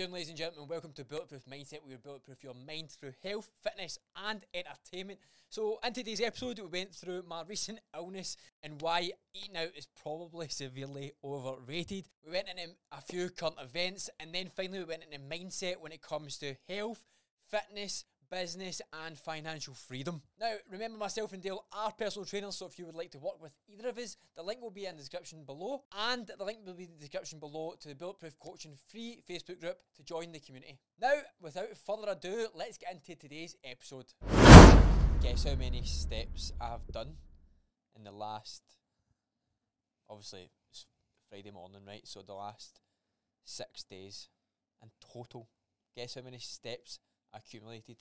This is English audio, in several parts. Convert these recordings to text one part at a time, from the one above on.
doing, ladies and gentlemen? Welcome to Bulletproof Mindset, you bulletproof your mind through health, fitness, and entertainment. So, in today's episode, we went through my recent illness and why eating out is probably severely overrated. We went into a few current events, and then finally, we went into mindset when it comes to health, fitness, business, and financial freedom. Now, remember, myself and Dale are personal trainers, so if you would like to work with either of us, the link will be in the description below, and the link will be in the description below to the Bulletproof Coaching free Facebook group to join the community. Now, without further ado, let's get into today's episode. Guess how many steps I've done in the last, obviously, it's Friday morning, right? So the last six days in total. Guess how many steps accumulated?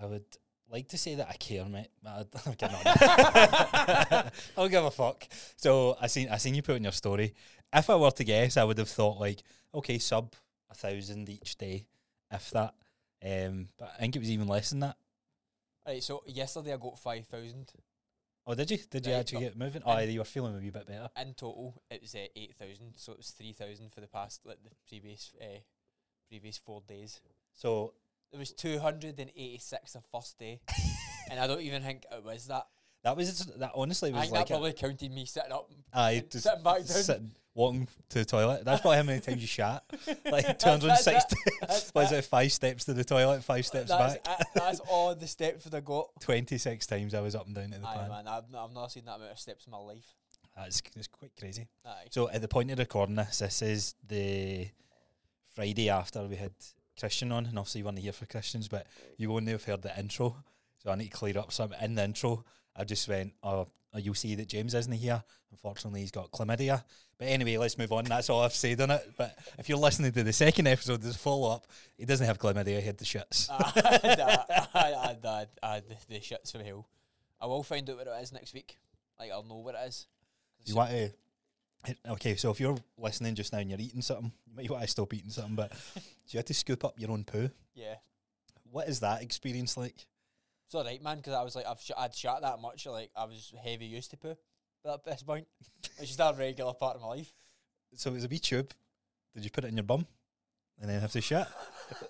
I would like to say that I care, mate. But I- I'm kidding on. I'll give a fuck. So I seen I seen you put in your story. If I were to guess, I would have thought like, okay, sub a thousand each day, if that. Um, but I think it was even less than that. Right, so yesterday I got 5,000. Oh, did you? Did you Right, actually get moving? Oh, you were feeling a wee bit better. In total, it was uh, 8,000, so it was 3,000 for the past, like the previous uh, previous four days. So There was 286 the first day, and I don't even think it was that. that was that. Honestly, I was think like that probably counted me sitting up, I and just sitting back down. sitting, walking to the toilet. That's probably how many times you shat. Like That's- two hundred that's sixty. That's is it. Five steps to the toilet, five steps that's, back. it. that's all the steps that I got. 26 times I was up and down to the Aye, pan. man, I've, I've not seen that amount of steps in my life. That's it's quite crazy. Aye. So at the point of recording this, this is the Friday after we had Christian on, and obviously you weren't here for Christians, but you only have heard the intro. So I need to clear up some in the intro. I just went, oh, oh, you'll see that James isn't here. Unfortunately, he's got chlamydia. But anyway, let's move on. That's all I've said on it. But if you're listening to the second episode, there's a follow up. He doesn't have chlamydia. He had the shits. Ah, I, I, I, I, the, the shits from hell. I will find out what it is next week. Like I'll know what it is. You want to? Okay, so if you're listening just now and you're eating something, you might want to stop eating something. But do you have to scoop up your own poo? Yeah, What is that experience like? it's all right, man. Because I was like, I've sh- I'd shot that much. Like I was heavy used to poo at this point, It's just a regular part of my life. So it was a wee tube. Did you put it in your bum and then have to shit?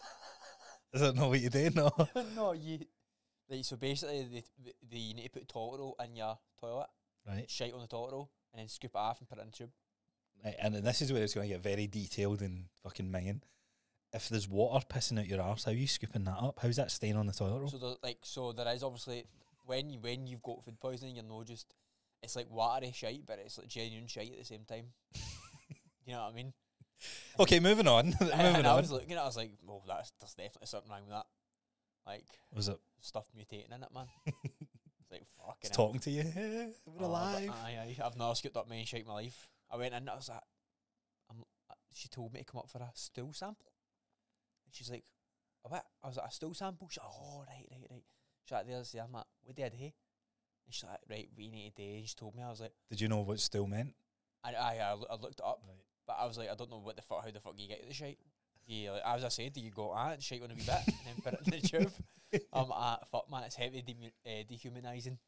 is that not what you do? No. no, you. So basically, the, the, the, you need to put toilet roll in your toilet, Right. shite on the toilet roll, and then scoop it off and put it in the tube. right. And then this is where it's going to get very detailed and fucking minging. If there's water pissing out your arse, how are you scooping that up? How's that staying on the toilet roll? So the, like so there is obviously when you when you've got food poisoning, you're no just it's like watery shite, but it's like genuine shite at the same time. you know what I mean? okay, moving on. and moving I was looking at it, I was like, well, that's there's definitely something wrong with that. Like Was it stuff mutating in it, man. it's like fucking. it's talking to you? We're Oh, but alive. Aye, aye. I've never scooped up main shite in my life. I went in, I was like, I'm, uh, she told me to come up for a stool sample. And she's like, a what? I was like, a stool sample? She's like, oh, right, right, right. She's like, there's the, I'm like, what did I do? And she's like, right, we need a day. And she told me, I was like, Did you know what still meant? I, I, I, I looked it up, Right. but I was like, I don't know what the fuck, how the fuck you get the shite. Yeah, like, as I said, do you go ah and shite on a wee bit and then put it in the tube? I'm like, fuck man, it's heavy demu- uh, dehumanising.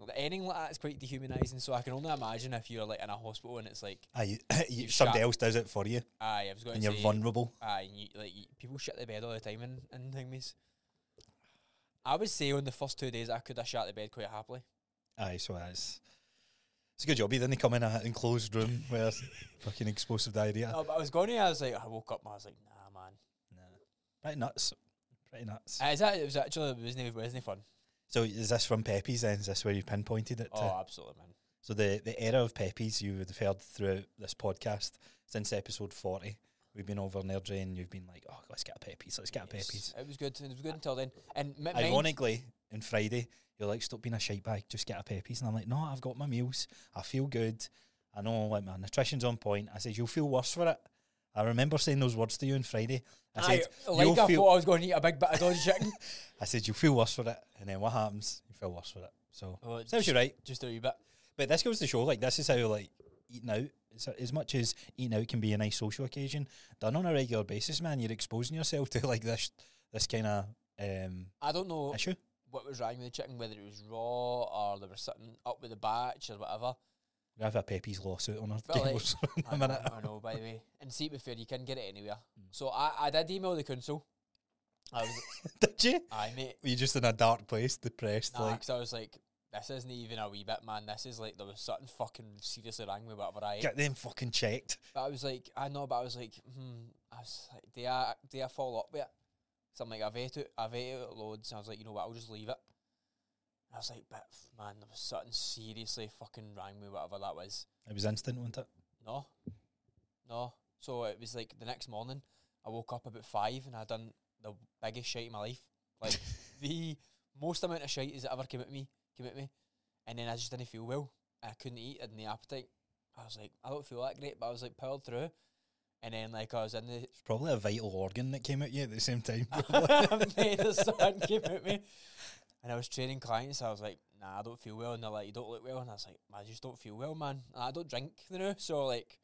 Like, Anything like that is quite dehumanising, so I can only imagine if you're like in a hospital and it's like, Aye, you, somebody else does it for you, aye, I was going and to you're say, vulnerable. aye, and you, like you, people shit the bed all the time and and things. I would say on the first two days I could have shot the bed quite happily. Aye, so that's it's a good job. He didn't come in a enclosed room where fucking explosive diarrhea. No, but I was going to, I was like, I woke up and I was like, nah, man. Nah. Pretty nuts. Pretty nuts. Uh, is that it was actually it wasn't wasn't fun. So is this from Pepe's then? Is this where you pinpointed it to? Oh, absolutely, man. So the, the era of Pepe's you would have heard throughout this podcast since episode 40. We've been over Nerdry and you've been like, oh, let's get a Pepe's, let's get a Yes, Pepe's. It was good. It was good until then. And m- Ironically, on Friday, you're like, stop being a shite bag, just get a Pepe's. And I'm like, no, I've got my meals. I feel good. I know like my nutrition's on point. I said, you'll feel worse for it. I remember saying those words to you on Friday. I Aye, said, like you'll I feel- thought I was going to eat a big bit of dodgy chicken. I said, you'll feel worse for it. And then what happens? You feel worse for it. So, oh, sounds you right. Just a wee bit. But this goes to show, like, this is how, like, eating out, as much as eating out can be a nice social occasion, done on a regular basis, man, you're exposing yourself to, like, this this kind of um, I don't know issue. what was wrong with the chicken, whether it was raw or they were sitting up with the batch or whatever. We have a Pepe's lawsuit on our But, like, tables in I know. I know, by the way. And see, before you can get it anywhere. Mm. So I, I did email the council. I was, Did you? I mate, Were you just in a dark place, depressed? nah, like, 'cause I was like, this isn't even a wee bit, man. This is like there was something fucking seriously wrong with whatever I ate. get them fucking checked. But I was like, I know, but I was like, hmm. I was like, do I, do I follow up with it? So I'm like, I've ate it, I've ate it loads. And I was like, you know what, I'll just leave it. I was like, but man, there was something seriously fucking wrong with whatever that was. It was instant, wasn't it? No, no. So it was like the next morning, I woke up about five and I'd done the biggest shite in my life, like the most amount of shite that ever came at me, came at me, and then I just didn't feel well. I couldn't eat, I had no appetite. I was like, I don't feel that great, but I was like powered through, and then like I was in the It's probably a vital organ that came at you at the same time. made the sun came at me, and I was training clients. I was like, Nah, I don't feel well, and they're like, You don't look well, and I was like, I just don't feel well, man. And I don't drink, you know, so like,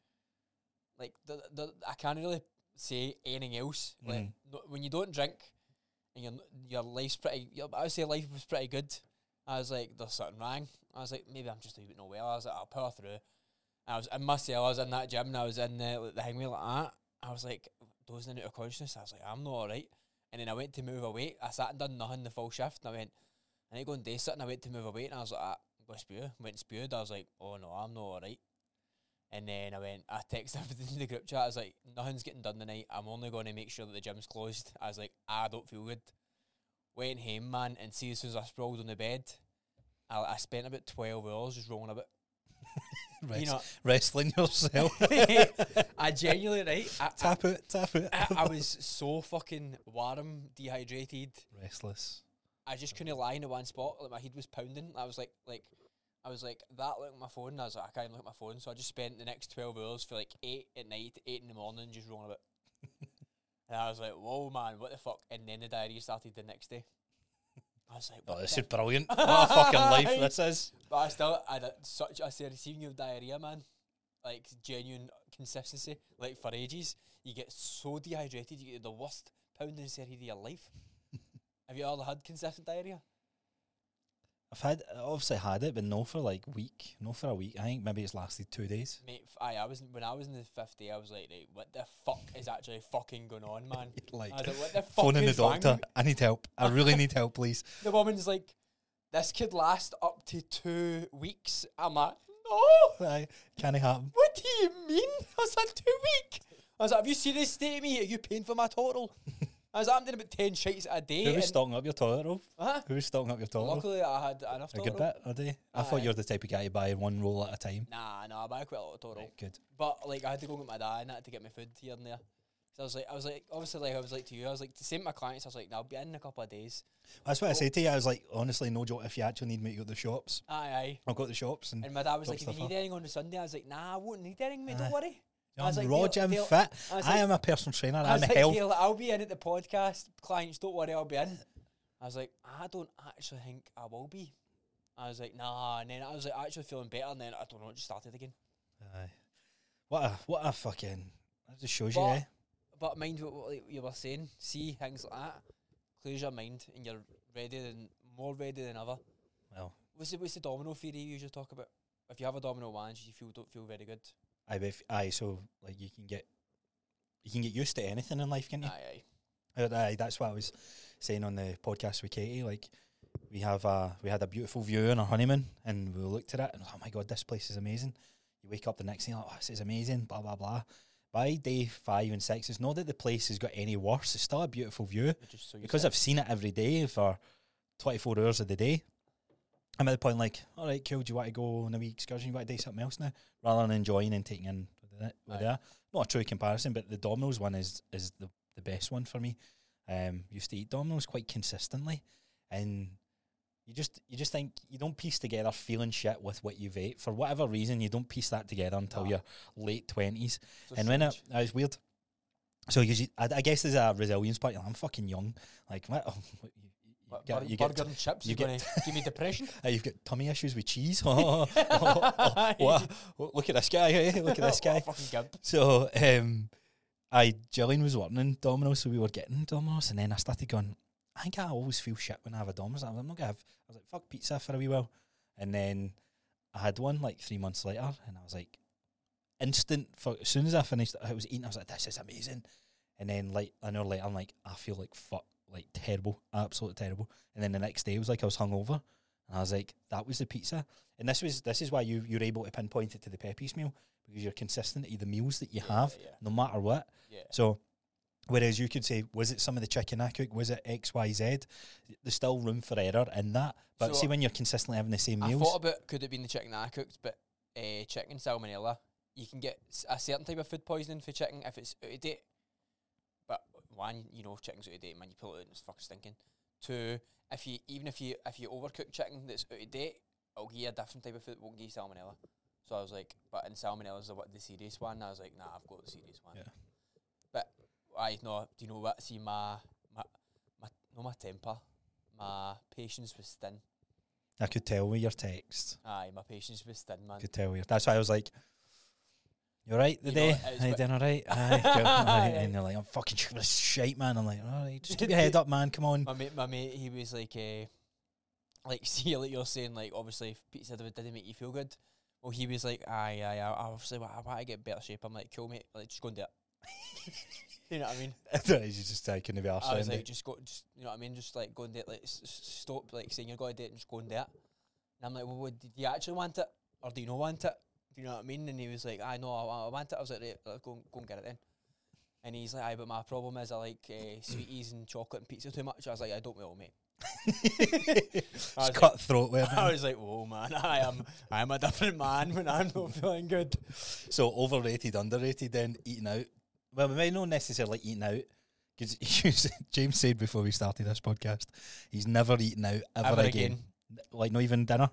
like the, the I can't really say anything else. Like Mm. no, when you don't drink, and your your life's pretty, your, I would say life was pretty good. I was like, there's something wrong. I was like, maybe I'm just a bit no well. I was like, I'll power through. I was in my cell. I was in that gym, and I was in the like, the hangway like that. I was like dozing out of consciousness. I was like, I'm not alright. And then I went to move away. I sat and done nothing the full shift, and I went, I need to go and day sit, and I went to move away, and I was like, ah, I'm going to spew. Went and spewed. I was like, oh no, I'm not alright. And then I went, I texted everything in the group chat. I was like, nothing's getting done tonight. I'm only going to make sure that the gym's closed. I was like, I don't feel good. Went home, man, and see as soon as I sprawled on the bed, I, I spent about 12 hours just rolling a bit. Rest- You know, wrestling yourself. I genuinely, right? I, I, tap it, tap it. I, I was so fucking warm, dehydrated. Restless. I just couldn't lie in the one spot. Like my head was pounding. I was like, like, I was like that. Look at my phone. And I was like, I can't look at my phone. So I just spent the next twelve hours for like eight at night, eight in the morning, just rolling about. and I was like, whoa, man, what the fuck? And then the diarrhea started the next day. I was like, Oh, this is brilliant. What a fucking life this is. But I still I had such a serotonin of diarrhea, man. Like genuine consistency. Like for ages, you get so dehydrated, you get the worst pounding serotonin of your life. Have you ever had consistent diarrhea? I've had, I obviously had it, but no for like week. No for a week. I think maybe it's lasted two days. Mate, aye, I was when I was in the fifth day, I was like, right, what the fuck is actually fucking going on, man? like, I was like, what the fuck phoning the doctor. I need help. I really need help, please. The woman's like, this could last up to two weeks. I'm like, no. Aye, can it happen? What do you mean? I was like, two week. I was like, have you seen this state of me? Are you paying for my total? I was doing about 10 shites a day. Who was stocking up your toilet, Rolf? Huh? Who was stocking up your toilet? Luckily, I had enough A good bit a day. I thought you were the type of guy to buy one roll at a time. Nah, nah, I buy quite a lot of total. Right, good. But like, I had to go get my dad and that to get my food here and there. So I was like, I was like, obviously, like I was like to you, I was like, to same my clients, I was like, nah, I'll be in a couple of days. That's what I said to you. I was like, honestly, no joke. If you actually need me to go to the shops, Aye, aye. I'll go to the shops and And my dad was like, if you need anything on the Sunday, I was like, nah, I won't need anything, mate, Aye. don't worry. I'm like, raw Dale- gym fit. I like- am a personal trainer. I'm like, health. Dale, I'll be in at the podcast. Clients, don't worry, I'll be in. I was like, I don't actually think I will be. I was like, nah. And then I was like, actually feeling better. And then I don't know, it just started again. Aye. What a what a fucking. That just shows you, But- eh? But mind what, what you were saying. See things like that. Clears your mind, and you're ready than more ready than ever. Well, What's the, what's the domino theory you usually talk about? If you have a domino lunge, you feel don't feel very good. I bet. Aye, so like you can get you can get used to anything in life, can you? Aye, aye. Uh, Aye, that's what I was saying on the podcast with Katie. Like, we have a we had a beautiful view on our honeymoon, and we looked at it, and oh my god, this place is amazing. You wake up the next day, like, oh, this is amazing, blah blah blah. By day five and six, it's not that the place has got any worse. It's still a beautiful view You're Just so you because I've seen it every day for twenty four hours of the day. I'm at the point like, all right, cool. Do you want to go on a wee excursion? You want to do something else now, rather than enjoying and taking in with it. With Aye. it. Not a true comparison, but the Domino's one is is the the best one for me. Um, used to eat Domino's quite consistently, and you just you just think you don't piece together feeling shit with what you've ate for whatever reason. You don't piece that together until Nah. your late twenties. So And when it, strange. I was weird. So you, you- I, I guess there's a resilience part. I'm fucking young. Like what? Oh, what you, you, Bu- get, burger and chips, you get- give me depression? uh, you've got tummy issues with cheese. oh, oh, oh, what? Oh, Look at this guy. eh? Look at this guy. fucking gimp. So, um, I Jillian was working in Domino's, so we were getting Domino's, and then I started going. I think I always feel shit when I have a Domino's. I'm not gonna have. I was like, fuck pizza for a wee while, and then I had one like three months later, and I was like, instant. For as soon as I finished, I was eating. I was like, this is amazing. And then like an hour later, I'm like, I feel like fuck, like terrible, absolutely terrible. And then the next day, it was like I was hungover, and I was like, that was the pizza. And this was this is why you you're able to pinpoint it to the Pepe's meal because you're consistent the meals that you Yeah, have, yeah. no matter what. Yeah. So, whereas you could say, was it some of the chicken I cooked? Was it X, Y, Z? There's still room for error in that. But So, see, when you're consistently having the same I meals, thought about could it been the chicken I cooked, but uh, chicken salmonella. You can get a certain type of food poisoning for chicken if it's out of date. One, you know, chicken's out of date, man, you pull it out and it's fucking stinking. Two, if you even if you if you overcook chicken that's out of date, it'll give you a different type of food. It won't give you salmonella. So I was like, but in salmonella's the what the serious one. I was like, nah, I've got the serious one. Yeah. But I know. Do you know what? See my my my no my temper, my patience was thin. I could tell with your text. Aye, my patience was thin, man. Could tell your. That's why I was like, "You alright You know, today? it was Are you doing alright?" Aye, good, alright. Aye. And you're like, "I'm fucking sh- shite, man." I'm like, "Alright, just keep your head up, man. Come on." my mate, my mate, he was like, uh, like, see, like you're saying, like, obviously, if pizza did- didn't make you feel good. Well, he was like, aye, aye, I obviously, I want to get better shape. I'm like, cool, mate, like, just go and do it. you know what I mean? you just taking the be I was like, just go, just, you know what I mean? Just like, go and do it, like, s- stop, like, saying you're going to do it and just go and do it. And I'm like, well, what, did you actually want it? Or do you not want it? Do you know what I mean? And he was like, I know, I, I want it. I was like, right, let's go, and- go and get it then. And he's like, aye, but my problem is I like uh, sweeties and chocolate and pizza too much. I was like, I don't will, mate. it's like- cutthroat with I was like, "Whoa, man! I am, I am a different man when I'm not feeling good." So overrated, underrated. Then eating out. Well, we may not necessarily eating out because James said before we started this podcast, he's never eaten out ever, Ever again. again? Like not even dinner.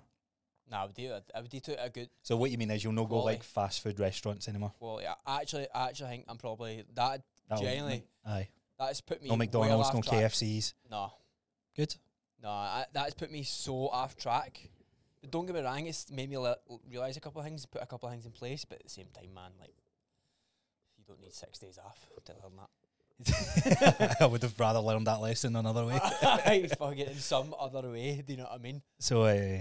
No, I would do it. I would do it a good So what you mean is you'll not go Quality. like fast food restaurants anymore. quality. I actually, I actually think I'm probably that. That'll- Genuinely, aye. That has put me No well McDonald's, off no track. KFCs. No, Good. no, I, that has put me so off track. But don't get me wrong, it's made me le- realize a couple of things, put a couple of things in place. But at the same time, man, like you don't need six days off. Tell them that. I would have rather learned that lesson another way. I fucking in some other way. Do you know what I mean? So, uh,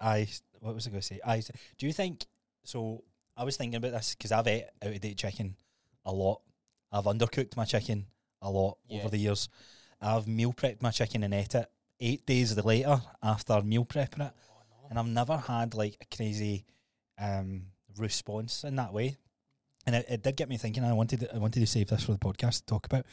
I what was I going to say? I do you think? So I was thinking about this because I've ate out of date chicken a lot. I've undercooked my chicken a lot Yeah. over the years. I've meal prepped my chicken and ate it eight days later after meal prepping it, Oh no. and I've never had like a crazy um, response in that way. And it, it did get me thinking. I wanted I wanted to save this for the podcast to talk about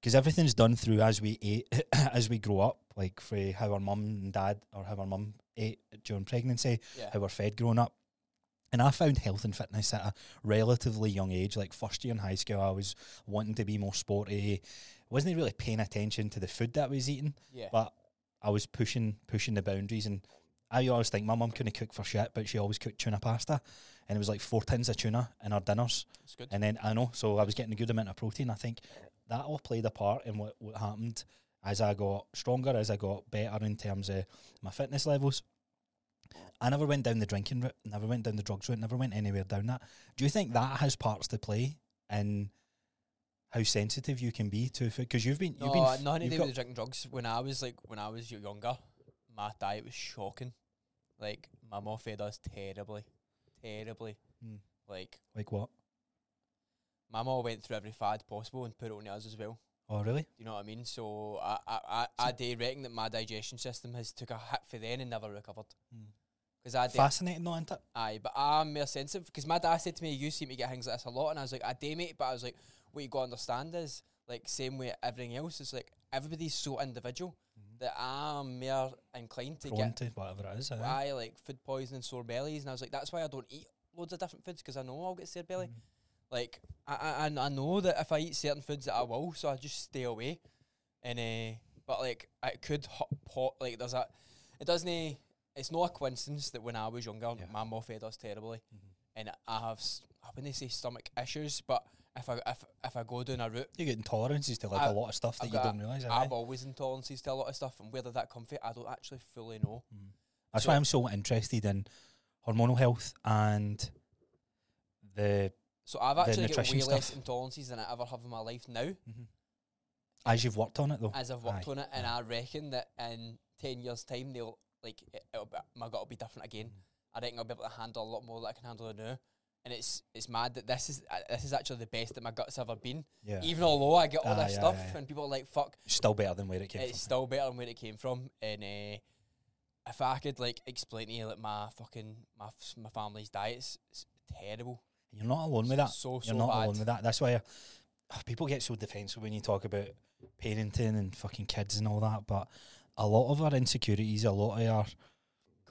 because everything's done through as we ate as we grow up, like for how our mum and dad or how our mum ate during pregnancy, Yeah. how we're fed growing up. And I found health and fitness at a relatively young age, like first year in high school. I was wanting to be more sporty. wasn't really paying attention to the food that I was eating, Yeah. but I was pushing pushing the boundaries. And I always think my mum couldn't cook for shit, but she always cooked tuna pasta, and it was like four tins of tuna in our dinners. And then I know, so I was getting a good amount of protein. I think that all played a part in what, what happened as I got stronger, as I got better in terms of my fitness levels. I never went down the drinking route, never went down the drugs route, never went anywhere down that. Do you think that has parts to play in how sensitive you can be to food? Because you've been, you've been, f- nothing to do with drinking drugs. When I was like, when I was younger, my diet was shocking. Like my mum fed us terribly, terribly. Hmm. Like like what? my mum went through every fad possible and put it on us as well. Oh, really? Do you know what I mean? So I I I, I do reckon that my digestion system has took a hit for then and never recovered. Hmm. Because I Fascinating, though, isn't it? aye, but I'm more sensitive. Because my dad said to me, "You seem to get things like this a lot," and I was like, "I do, mate." But I was like, "What you got to understand is like same way everything else is like everybody's so individual that I'm more inclined to Prone get to whatever it is. aye. I like food poisoning, sore bellies, and I was like, that's why I don't eat loads of different foods because I know I'll get sore belly. Mm. Like I, I I- know that if I eat certain foods that I will, so I just stay away. And uh, but like it could hot pot like there's a it doesn't. It's not a coincidence that when I was younger, Yeah. my mum fed us terribly, Mhm. and I have s- I wouldn't say stomach issues, but if I if if I go down a route, You get intolerances to like I- a lot of stuff that I've you don't realise. I've always intolerances to a lot of stuff, and where did that come from? I don't actually fully know. Mm. That's So- why I'm so interested in hormonal health and the So I've actually got way less intolerances than I ever have in my life now. as you've worked on it though. as I've worked Aye, on it, and. I reckon that in ten years' time they'll like it, it'll be, my gut will be different again. Mm. I reckon I'll be able to handle a lot more that I can handle now. And it's it's mad that this is uh, this is actually the best that my guts ever been. Yeah. Even although I get all Ah, this yeah, stuff, yeah, yeah. and people are like, "Fuck," Still better than where it came it's from. still better than where it came from. And uh, if I could like explain to you like my fucking my my family's diet, it's, it's terrible. You're not alone with that. So so You're not bad. alone with that. That's why uh, people get so defensive when you talk about parenting and fucking kids and all that. But a lot of our insecurities, a lot of our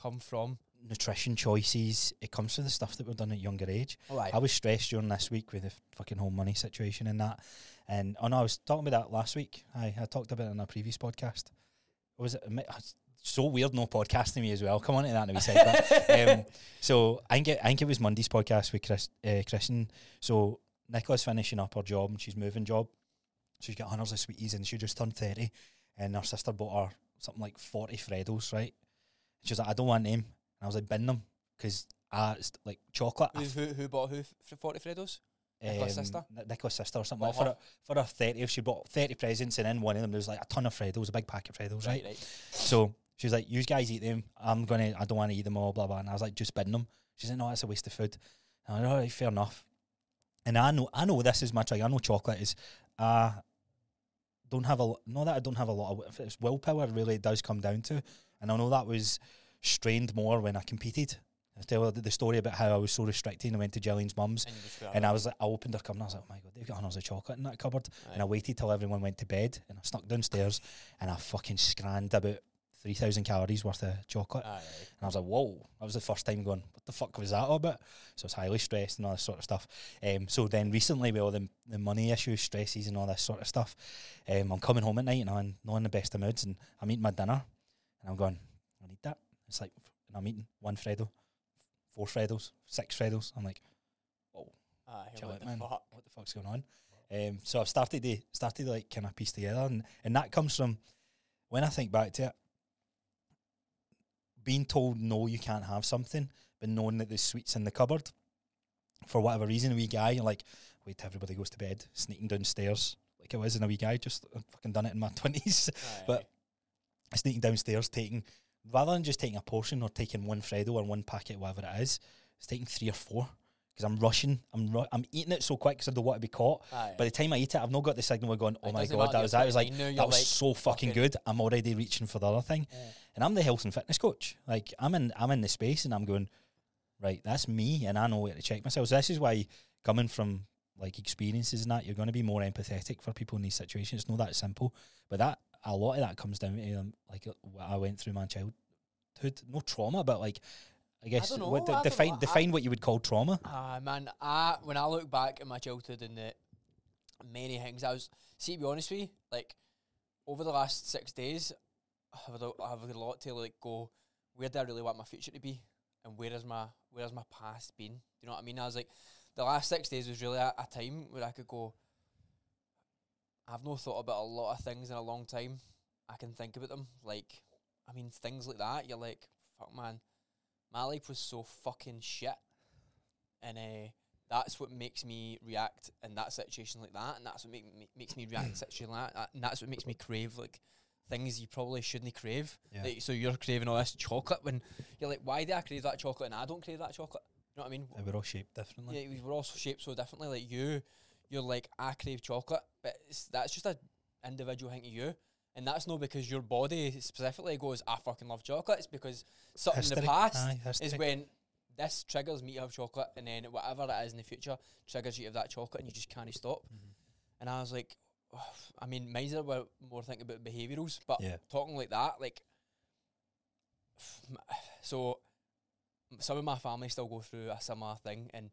Come from. nutrition choices, it comes from the stuff that we've done at younger age. Oh, aye. I was stressed during this week with the fucking home money situation and that. And oh no, I was talking about that last week. I, I talked about it in a previous podcast. Was it? So weird, no podcasting me as well. Come on to that in a wee second. Um, so I think, it, I think it was Monday's podcast with Chris, uh, Christian. So Nicola's finishing up her job and she's moving job. She's got hundreds of sweeties and she just turned 30. And her sister bought her something like 40 Freddos, right? She was like, I don't want them. And I was like, bin them. Because uh, it's like chocolate. Who, who, who bought who f- for forty Freddos? um, Nicola's sister? Ni- Nicola's sister or something. Well, Like for, her- her, for her 30th, she bought 30 presents, and in one of them, there was like a ton of Freddos, a big pack of Freddos, right? Right, right. So she was like, You guys eat them. I'm to, I don't want to eat them all, blah, blah. And I was like, Just bin them. She's like, No, that's a waste of food. And I was like, All right, fair enough. And I know, I know this is my trick. I know chocolate is, uh, don't have a, not that I don't have a lot of, it's willpower, really, it does come down to. And I know that was strained more when I competed. I tell her the story about how I was so restricted and I went to Jillian's mum's And, and I was like, I opened her cupboard and I was like, oh my god, they've got hundreds of chocolate in that cupboard. And I waited till everyone went to bed and I snuck downstairs and I fucking scranned about 3,000 calories worth of chocolate. Aye. And I was like, whoa, that was the first time going, what the fuck was that all about? So I was highly stressed and all this sort of stuff. Um, so then recently with all the, the money issues, stresses and all this sort of stuff, um, I'm coming home at night and I'm not in the best of moods and I'm eating my dinner and I'm going, I need that. It's like, and I'm eating one Freddo, four Freddos, six Freddos. I'm like, Aye, Chill what out, the man. fuck? what the fuck's going on? Um, so I've started to started to like kind of piece together, and and that comes from when I think back to it, being told no, you can't have something, but knowing that there's sweets in the cupboard for whatever reason. A wee guy, like, wait till everybody goes to bed, sneaking downstairs like I was in a wee guy, just I've fucking done it in my twenties, Aye, but sneaking downstairs, taking rather than just taking a portion or taking one Freddo or one packet, whatever it is, it's taking three or four because I'm rushing. I'm ru- I'm eating it so quick because I don't want to be caught. aye. By the time I eat it, I've not got the signal of going, oh It my god, that was that. Was like that was like, so fucking fucking- good. I'm already reaching for the other thing, Yeah. and I'm the health and fitness coach. Like I'm in I'm in the space, and I'm going, right, that's me, and I know where to check myself. So this is why coming from like experiences and that, you're going to be more empathetic for people in these situations. It's not that simple, but that a lot of that comes down to um, like uh, what I went through my childhood. No trauma, but like I guess don't know, what, I define I- define what you would call trauma. Ah man, I when I look back at my childhood and the many things I was see to be honest with you, like over the last six days, I've had a, I've had a lot to like go. Where do I really want my future to be, and where has my where has my past been? Do you know what I mean? I was like, the last six days was really a, a time where I could go. I've no thought about a lot of things in a long time. I can think about them, like, I mean, things like that. You're like, fuck, man, my life was so fucking shit and uh, that's what makes me react in that situation like that, and that's what make me, makes me react in situation like that, and that's what makes me crave like things you probably shouldn't crave. Yeah. Like, so you're craving all this chocolate when you're like, why do I crave that chocolate and I don't crave that chocolate? You know what I mean? We're all shaped differently. Yeah, we were all shaped so differently. Like you, you're like, I crave chocolate, but it's, that's just a individual thing to you. And that's not because your body specifically goes, I fucking love chocolate. It's because something in the past Aye, is when this triggers me to have chocolate, and then whatever it is in the future triggers you to have that chocolate, and you just can't stop. Mhm. And I was like, I mean, mine's are were more thinking about behaviorals, but Yeah. talking like that, like, so some of my family still go through a similar thing, and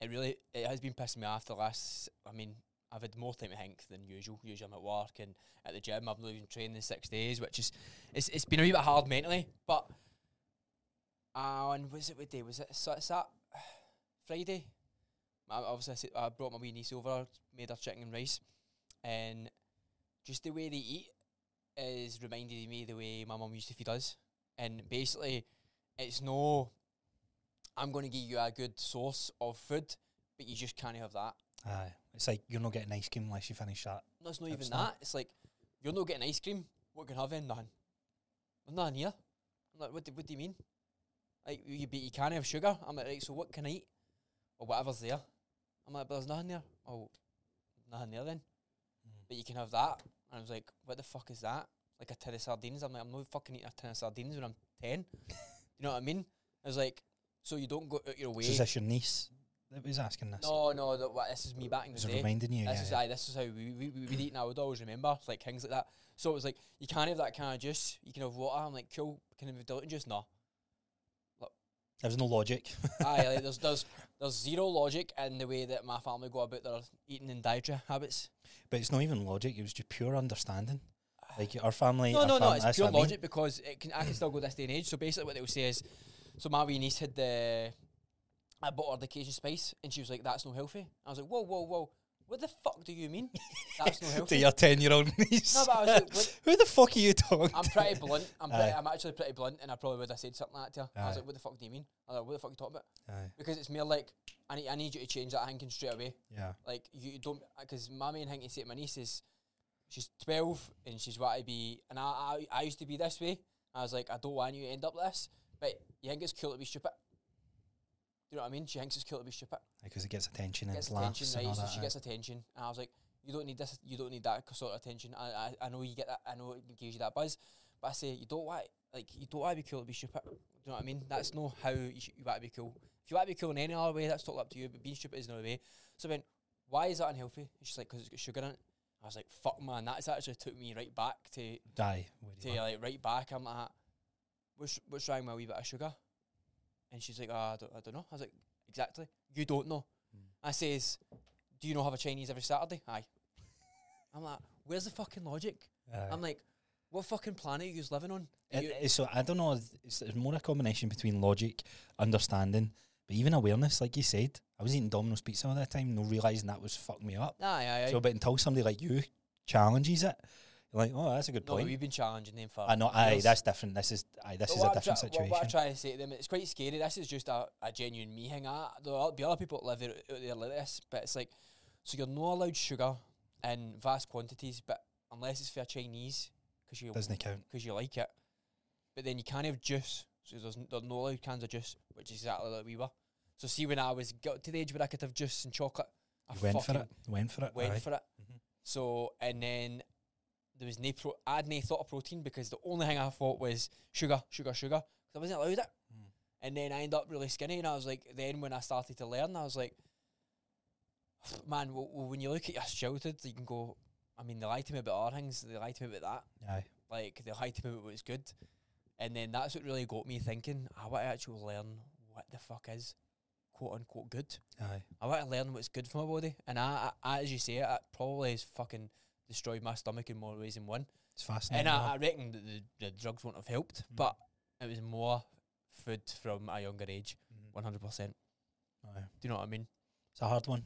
it really it has been pissing me off the last. I mean, I've had more time to think than usual. Usually I'm at work and at the gym. I've not even trained in six days, which is it's it's been a wee bit hard mentally. But uh, and was it what day? Was it Sa- Sat Friday? I, obviously, I brought my wee niece over, made her chicken and rice, and just the way they eat is reminded me the way my mum used to feed us. And basically, it's no, I'm going to give you a good source of food, but you just can't have that. Aye. It's like you're not getting ice cream unless you finish that. No, it's not even not. that. It's like you're not getting ice cream. What can I have then? Nothing. There's nothing here. I'm like, what do, what do you mean? Like you, you can't have sugar. I'm like, right. So what can I eat? Or whatever's there. I'm like, but there's nothing there. Oh, nothing there then. Mm. But you can have that. And I was like, what the fuck is that? Like a tin of sardines. I'm like, I'm not fucking eating a tin of sardines when I'm ten. you know what I mean? I was like, so you don't go out your way. So is this your niece that was asking this? no, no, the, what, this is me back in the Was day. reminding you? This Yeah, is yeah. aye, this is how we we we would eat now. I would always remember like things like that. So it was like you can't have that kind of juice. You can have water. I'm like, cool. Can I have diluted juice? No. There was no logic. aye, like, there's there's there's zero logic in the way that my family go about their eating and dietary habits. But it's not even logic. It was just pure understanding. Like our family. No, our no, no. fam- It's that's pure what I mean. logic because it can I can still go this day and age. So basically, what they would say is, so my wee niece had the, I bought her the Cajun spice, and she was like, "That's not healthy." I was like, "Whoa, whoa, whoa! What the fuck do you mean? That's not healthy to your ten-year-old niece. No, but I was like, what- Who the fuck are you talking? I'm pretty blunt. I'm pretty, I'm actually pretty blunt, and I probably would have said something like that to her. I was Aye. like, "What the fuck do you mean?" I was like, "What the fuck are you talking about?" Aye, Because it's more like I need, I need you to change that thinking straight away. yeah. Like you don't, because my main thing to say to my niece is, she's twelve and she's want to be, and I, I, I used to be this way. I was like, I don't want you to end up like this, but you think it's cool to be stupid. You know what I mean? She thinks it's cool to be stupid. Because it gets attention and Gets it's attention, laughs right? and all So that. she gets attention, and I was like, you don't need this, you don't need that sort of attention. I, I, I know you get that, I know it gives you that buzz, but I say you don't want, like, you don't want to be cool to be stupid. Do you know what I mean? That's not how you, sh- you want to be cool. If you want to be cool in any other way, that's totally up to you. But being stupid is another way. So I went, why is that unhealthy? And she's like, because it's got sugar in it. I was like, fuck man, that's actually took me right back to die, to like right back. I'm like, what's what's wrong with a wee bit of sugar? And she's like, oh, I don't, I don't know. I was like, exactly. You don't know. Mm. I says, do you not have a Chinese every Saturday? Aye. I'm like, where's the fucking logic? Aye. I'm like, what fucking planet are you living on? It- You- so I don't know. It's, it's more a combination between logic, understanding, but even awareness. Like you said, I was eating Domino's pizza all that time, no realizing that was fucking me up. aye, aye, aye. So, but until somebody like you challenges it, like, oh, that's a good no, point. we've been challenging them for. I know. Aye, that's different. This is aye, this But is a I'm different what- situation. What, I try to say to them, it's quite scary. This is just a, a genuine me hang out. There'll be other people that live out out there like this, but it's like, so you're not allowed sugar in vast quantities, but unless it's for Chinese, because you Doesn't count. because you like it. But then you can't have juice, so there's, n- there's no allowed cans of juice, which is exactly like we were. So see, when I was got to the age where I could have juice and chocolate, I went for it. Went for it. Went aye. for it. Mhm. So and then there was no pro. I had no thought of protein because the only thing I thought was sugar, sugar, sugar. 'cause I wasn't allowed it. Mm. And then I ended up really skinny, and I was like, then when I started to learn, I was like, man, w- w- when you look at your childhood, you can go. I mean, they lied to me about other things. They lied to me about that. Aye. Like they lied to me about what's good. And then that's what really got me thinking. I want to actually learn what the fuck is quote unquote good. Aye. I want to learn what's good for my body. And I, I, as you say, it probably is fucking destroyed my stomach in more ways than one. It's fascinating. And. I, I reckon that the, the drugs won't have helped, Mm. but it was more food from a younger age, Mhm. one hundred percent. Do you know what I mean? It's a hard one.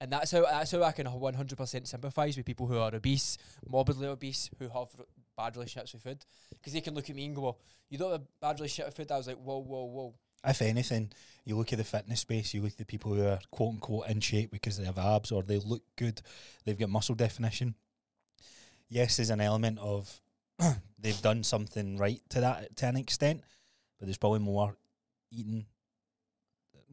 And that's how that's how I can one hundred percent sympathise with people who are obese, morbidly obese, who have r- bad relationships with food, because they can look at me and go, well, "You don't have a bad relationship with food." I was like, "Whoa, whoa, whoa." If anything, you look at the fitness space, you look at the people who are quote unquote in shape because they have abs or they look good, they've got muscle definition. Yes, there's an element of they've done something right to that to an extent, but there's probably more eating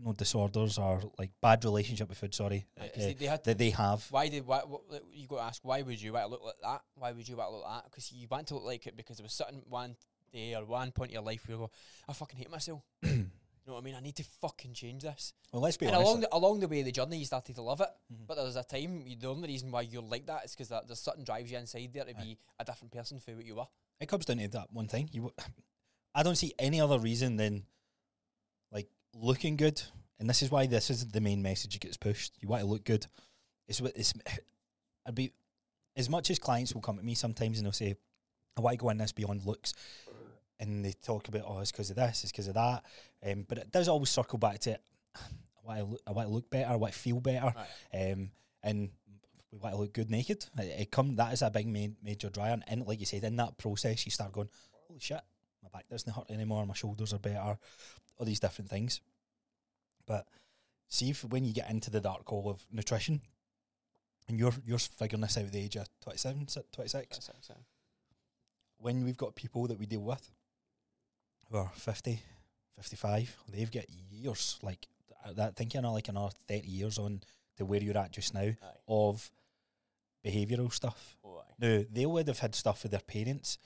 no disorders or like bad relationship with food, sorry, Uh, uh, they, they had that they have. Why did why, what, you got to ask why would you want to look like that? Why would you want to look like that? Because you want to look like it because there was certain one day or one point in your life where you go, I fucking hate myself. you know what I mean? I need to fucking change this. well, let's be and honest. along the, along the way, of the journey, you started to love it. Mhm. But there's a time. You, the only reason why you're like that is because there's certain drives you inside there to Aye. be a different person for what you were. it comes down to that one thing. You, I don't see any other reason than like looking good, and this is why this is the main message that gets pushed. You want to look good. It's what it's. I'd be as much as clients will come to me sometimes and they'll say, "I want to go in this beyond looks," and they talk about, "Oh, it's because of this, it's because of that," um, but it does always circle back to, "I want to look, I want to look better, I want to feel better," um, and we want to look good naked. It, it come that is a big main, major driver, and like you said, in that process, you start going, "Holy shit, my back doesn't hurt anymore, my shoulders are better," all these different things. But see if when you get into the dark hole of nutrition, and you're you're figuring this out at the age of 27, 26, That's it, that's it. when we've got people that we deal with who are 50, 55. They've got years, like that. Thinking of like another 30 years on to where you're at just now Aye. of behavioural stuff. Oh, aye. Now they would have had stuff with their parents,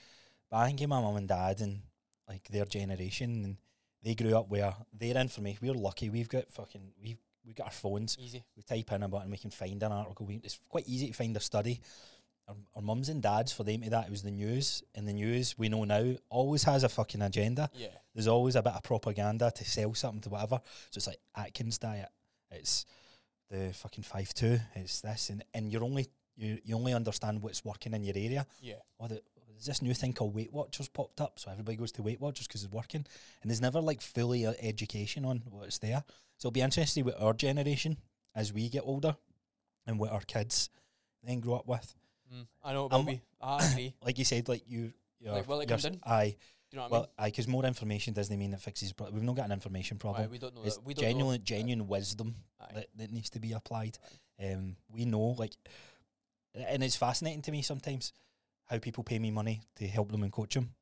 but I think my mum and dad and like their generation, and they grew up where their information. We're lucky. We've got fucking we we got our phones. Easy. We type in a button, we can find an article. We, it's quite easy to find a study. Our, our mums and dads for them to that it was the news, and the news we know now always has a fucking agenda. Yeah. There's always a bit of propaganda to sell something to whatever. So it's like Atkins diet. It's the fucking five two. It's this, and and you're only you you only understand what's working in your area. Yeah. Oh, the, there's this new thing called Weight Watchers popped up, so everybody goes to Weight Watchers because it's working, and there's never like fully uh, education on what's there. So it'll be interesting with our generation as we get older, and what our kids then grow up with. Mm. I know it Um, be. I agree. Like you said, like you, you're, Like, will it you're come down? Aye, Do you know what well, aye, because more information doesn't mean it fixes. Pro- we've not got an information I mean? Aye, problem. we don't know. It's that. We don't genuine, know. genuine wisdom that, that needs to be applied. Um, we know, like, and it's fascinating to me sometimes how people pay me money to help them and coach them.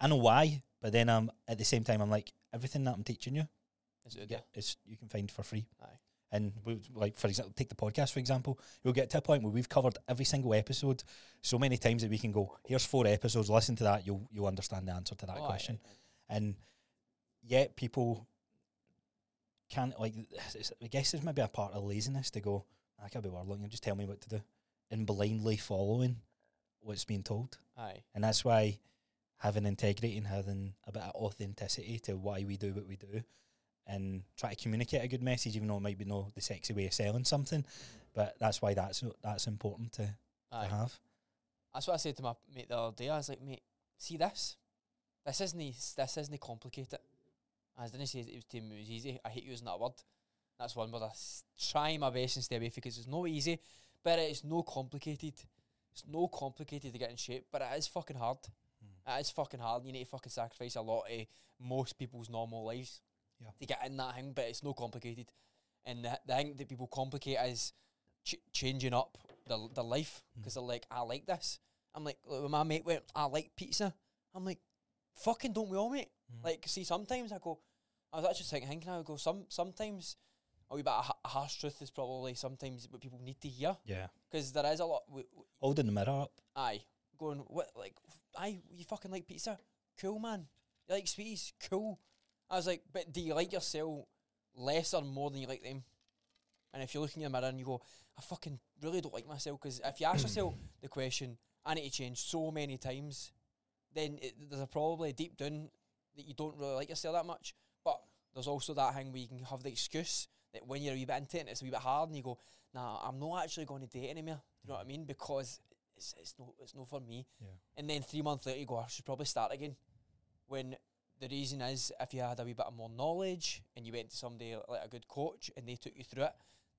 I know why, but then um, at the same time, I'm like, everything that I'm teaching you, Is you it get, is you can find for free. Aye. And we, like for example, take the podcast for example. We'll get to a point where we've covered every single episode so many times that we can go. Here's four episodes. Listen to that. You'll you'll understand the answer to that Oh, question aye, and yet people can't like. I guess there's maybe a part of laziness to go. Ah, I can't be worldling. Just tell me what to do, and blindly following what's being told. Aye. And that's why having integrity and having a bit of authenticity to why we do what we do, and try to communicate a good message, even though it might be no the sexy way of selling something. But that's why that's that's important to, to have. That's what I said to my mate the other day. I was like, mate, see this? This isn't this isn't complicated. I didn't say it was to me, it was easy. I hate using that word. That's one word I try my best and stay away because it's no easy, but it's no complicated. It's no complicated to get in shape, but it is fucking hard. Hmm. It is fucking hard. You need to fucking sacrifice a lot of most people's normal lives Yeah. to get in that thing, but it's no complicated. And the, the thing that people complicate is ch- changing up the their life because they're like, I like this. I'm like, when my mate went, I like pizza. I'm like, fucking don't we all, mate? Mm. Like, see, sometimes I go, I was actually thinking, thinking I would go, some sometimes a wee bit of ha- a harsh truth is probably sometimes what people need to hear Yeah, because there is a lot. W- w- holding the mirror up. aye, going what like, aye, you fucking like pizza? Cool, man. You like sweeties? Cool. I was like, but do you like yourself less or more than you like them? And if you look in your mirror and you go, I fucking really don't like myself, because if you ask yourself the question, I need to change so many times, then it, there's a probably deep down that you don't really like yourself that much. But there's also that thing where you can have the excuse that when you're a wee bit into it, and it's a wee bit hard, and you go, Nah, I'm not actually going to date anymore. Do you know what I mean? Because it's it's no it's no for me. Yeah. And then three months later, you go, I should probably start again. When the reason is, if you had a wee bit of more knowledge and you went to somebody like a good coach and they took you through it,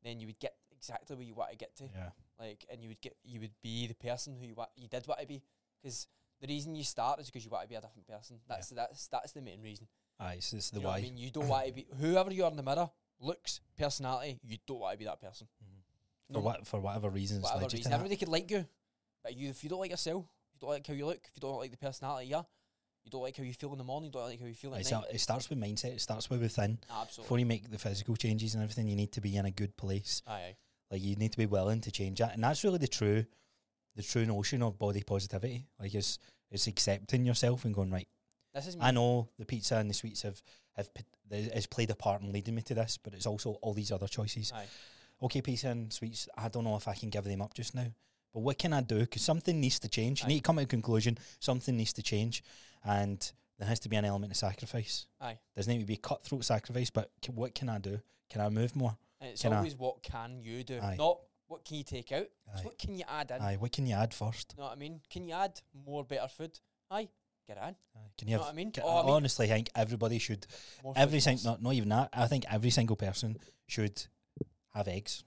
then you would get exactly where you want to get to. Yeah, Like, and you would get, you would be the person who you wa- you did want to be. Because the reason you start is because you want to be a different person. That's that's that's the main reason. aye. So the you know why. I mean? You don't want to be whoever you are in the mirror, looks, personality. You don't want to be that person. Mm-hmm. For what for whatever reasons, whatever reason. Everybody could like you, but you if you don't like yourself, if you don't like how you look, if you don't like the personality, yeah, you don't like how you feel in the morning, you don't like how you feel at It's night. a, it starts with mindset. It starts with within. Absolutely. Before you make the physical changes and everything, you need to be in a good place. Aye, aye. Like you need to be willing to change that, and that's really the true, the true notion of body positivity. Like it's it's accepting yourself and going right. This is me. I know the pizza and the sweets have have has played a part in leading me to this, but it's also all these other choices. Aye. Okay, pizza and sweets. I don't know if I can give them up just now, but what can I do? Because something needs to change. You Aye. need to come to a conclusion. Something needs to change, and there has to be an element of sacrifice. Aye. Doesn't need to be cutthroat sacrifice, but c- what can I do? Can I move more? And it's Can I- always what can you do, Aye. not what can you take out. It's Aye. what can you add in. Aye, what can you add first? You know what I mean? Can you add more better food? Aye, get it in. Aye. Can you know have? what I mean? ca- Oh, I mean- honestly, think everybody should. More Every single, not, not even that. I think every single person should have eggs.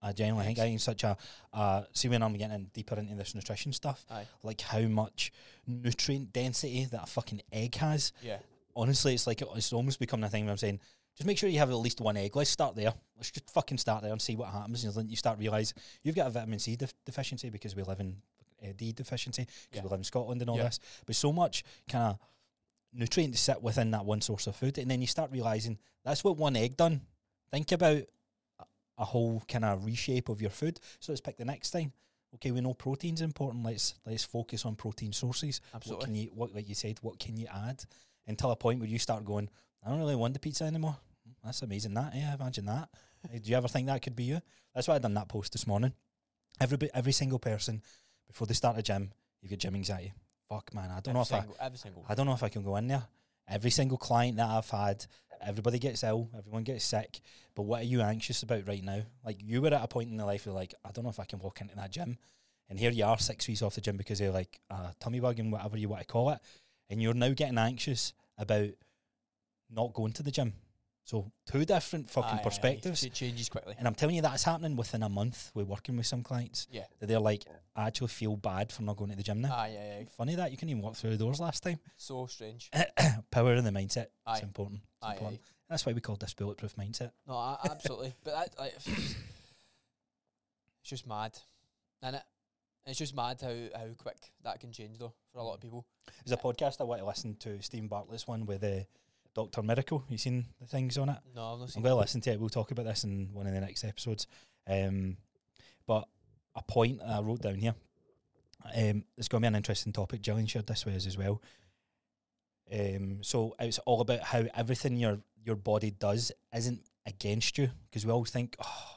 I genuinely think I think such a. Uh, see, when I'm getting deeper into this nutrition stuff, Aye. like how much nutrient density that a fucking egg has. Yeah. Honestly, it's like it's almost becoming a thing where I'm saying, just make sure you have at least one egg. Let's start there. Let's just fucking start there and see what happens. And then you start realize you've got a vitamin C def- deficiency because we live in uh, D deficiency because Yeah. we live in Scotland and all Yeah. this. But so much kind of nutrient to sit within that one source of food, and then you start realizing that's what one egg done. Think about a- whole kind of reshape of your food. So let's pick the next thing. Okay, we know protein's important. Let's let's focus on protein sources. What Absolutely. can you what like you said? What can you add until a point where you start going? I don't really want the pizza anymore. That's amazing. That yeah, imagine that. Do you ever think that could be you? That's why I done that post this morning. Every every single person before they start a gym, you've got gym anxiety. Fuck man, I don't know every if I single, every single. I don't know if I can go in there. Every single client that I've had, everybody gets ill, everyone gets sick. But what are you anxious about right now? Like you were at a point in the life where like, I don't know if I can walk into that gym. And here you are six weeks off the gym because you're like a tummy bug and whatever you want to call it. And you're now getting anxious about not going to the gym. So two different fucking Aye, aye, aye. perspectives. It changes quickly. And I'm telling you that's happening within a month We're working with some clients. Yeah. That they're like, I actually feel bad for not going to the gym now. Aye, aye, aye. Funny that you couldn't even walk through the doors last time. So strange. power in the mindset. Aye. It's important. It's Aye, important. aye. That's why we call this bulletproof mindset. No, I, absolutely. but that, like, it's just mad, and it it's just mad how how quick that can change though for a lot of people. There's a podcast I want to listen to, Steven Bartlett's one with uh, Doctor Miracle. You seen the things on it? No, I've not I'm seen. going to listen to it. We'll talk about this in one of the next episodes. Um, but a point I wrote down here. Um, it's going to be an interesting topic. Gillian shared this with us as well. Um, so it's all about how everything your your body does isn't against you because we always think, oh,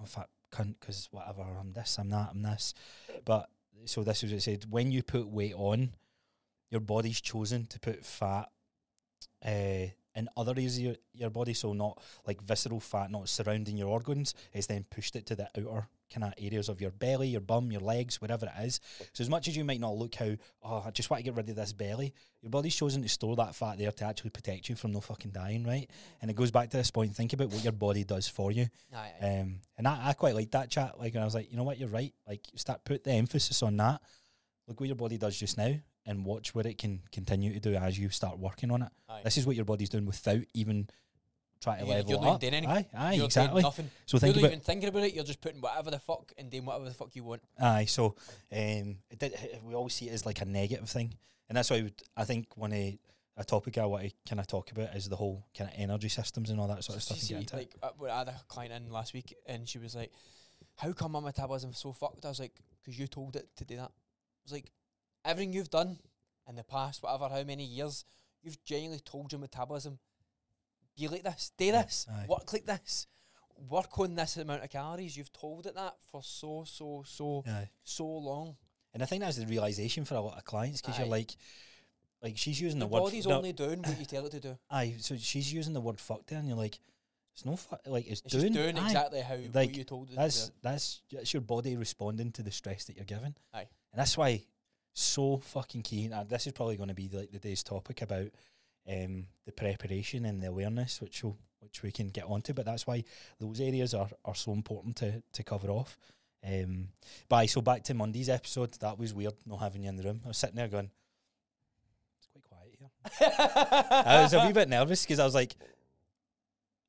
I'm fat cunt because whatever I'm this, I'm that, I'm this. But so this is what it said: when you put weight on, your body's chosen to put fat uh, in other areas of your, your body, so not like visceral fat, not surrounding your organs, it's then pushed it to the outer kind of areas of your belly, your bum, your legs, whatever it is. So as much as you might not look how, oh, I just want to get rid of this belly, your body's chosen to store that fat there to actually protect you from no fucking dying, right? And it goes back to this point. Think about what your body does for you. Aye, aye. Um, and I, I quite like that chat. Like, and I was like, you know what, you're right. Like, start put the emphasis on that. Look what your body does just now, and watch what it can continue to do as you start working on it. aye. This is what your body's doing without even trying to You're- level you're not up. doing anything. Aye, aye, You're exactly. Nothing. So You're not even thinking about it. You're just putting whatever the fuck and doing whatever the fuck you want. Aye, so um, it did, we always see it as like a negative thing, and that's why I, would, I think one of a topic I want to kind of talk about is the whole kind of energy systems and all that sort of stuff. and see, it. like uh, we had a client in last week, and she was like, "How come my metabolism's so fucked?" I was like, "Cause you told it to do that." I was like, "Everything you've done in the past, whatever, how many years, you've genuinely told your metabolism, be like this, do this, aye. work like this, work on this amount of calories." You've told it that for so, so, so, Aye. so long. And I think that's the realization for a lot of clients because you're Aye. like, like she's using The the, word. body's no, only doing what you tell it to do. aye, so she's using the word "fuck" there, and you're like, it's no fuck. Like it's, It's doing, doing exactly how Like, what you told it to That's do. that's that's your body responding to the stress that you're given. Aye. And that's why so fucking keen. And this is probably going to be like the day's topic about um, the preparation and the awareness, which will which we can get onto. But that's why those areas are, are so important to to cover off. Um, but so back to Monday's episode, that was weird not having you in the room. I was sitting there going, it's quite quiet here. I was a wee bit nervous because I was like,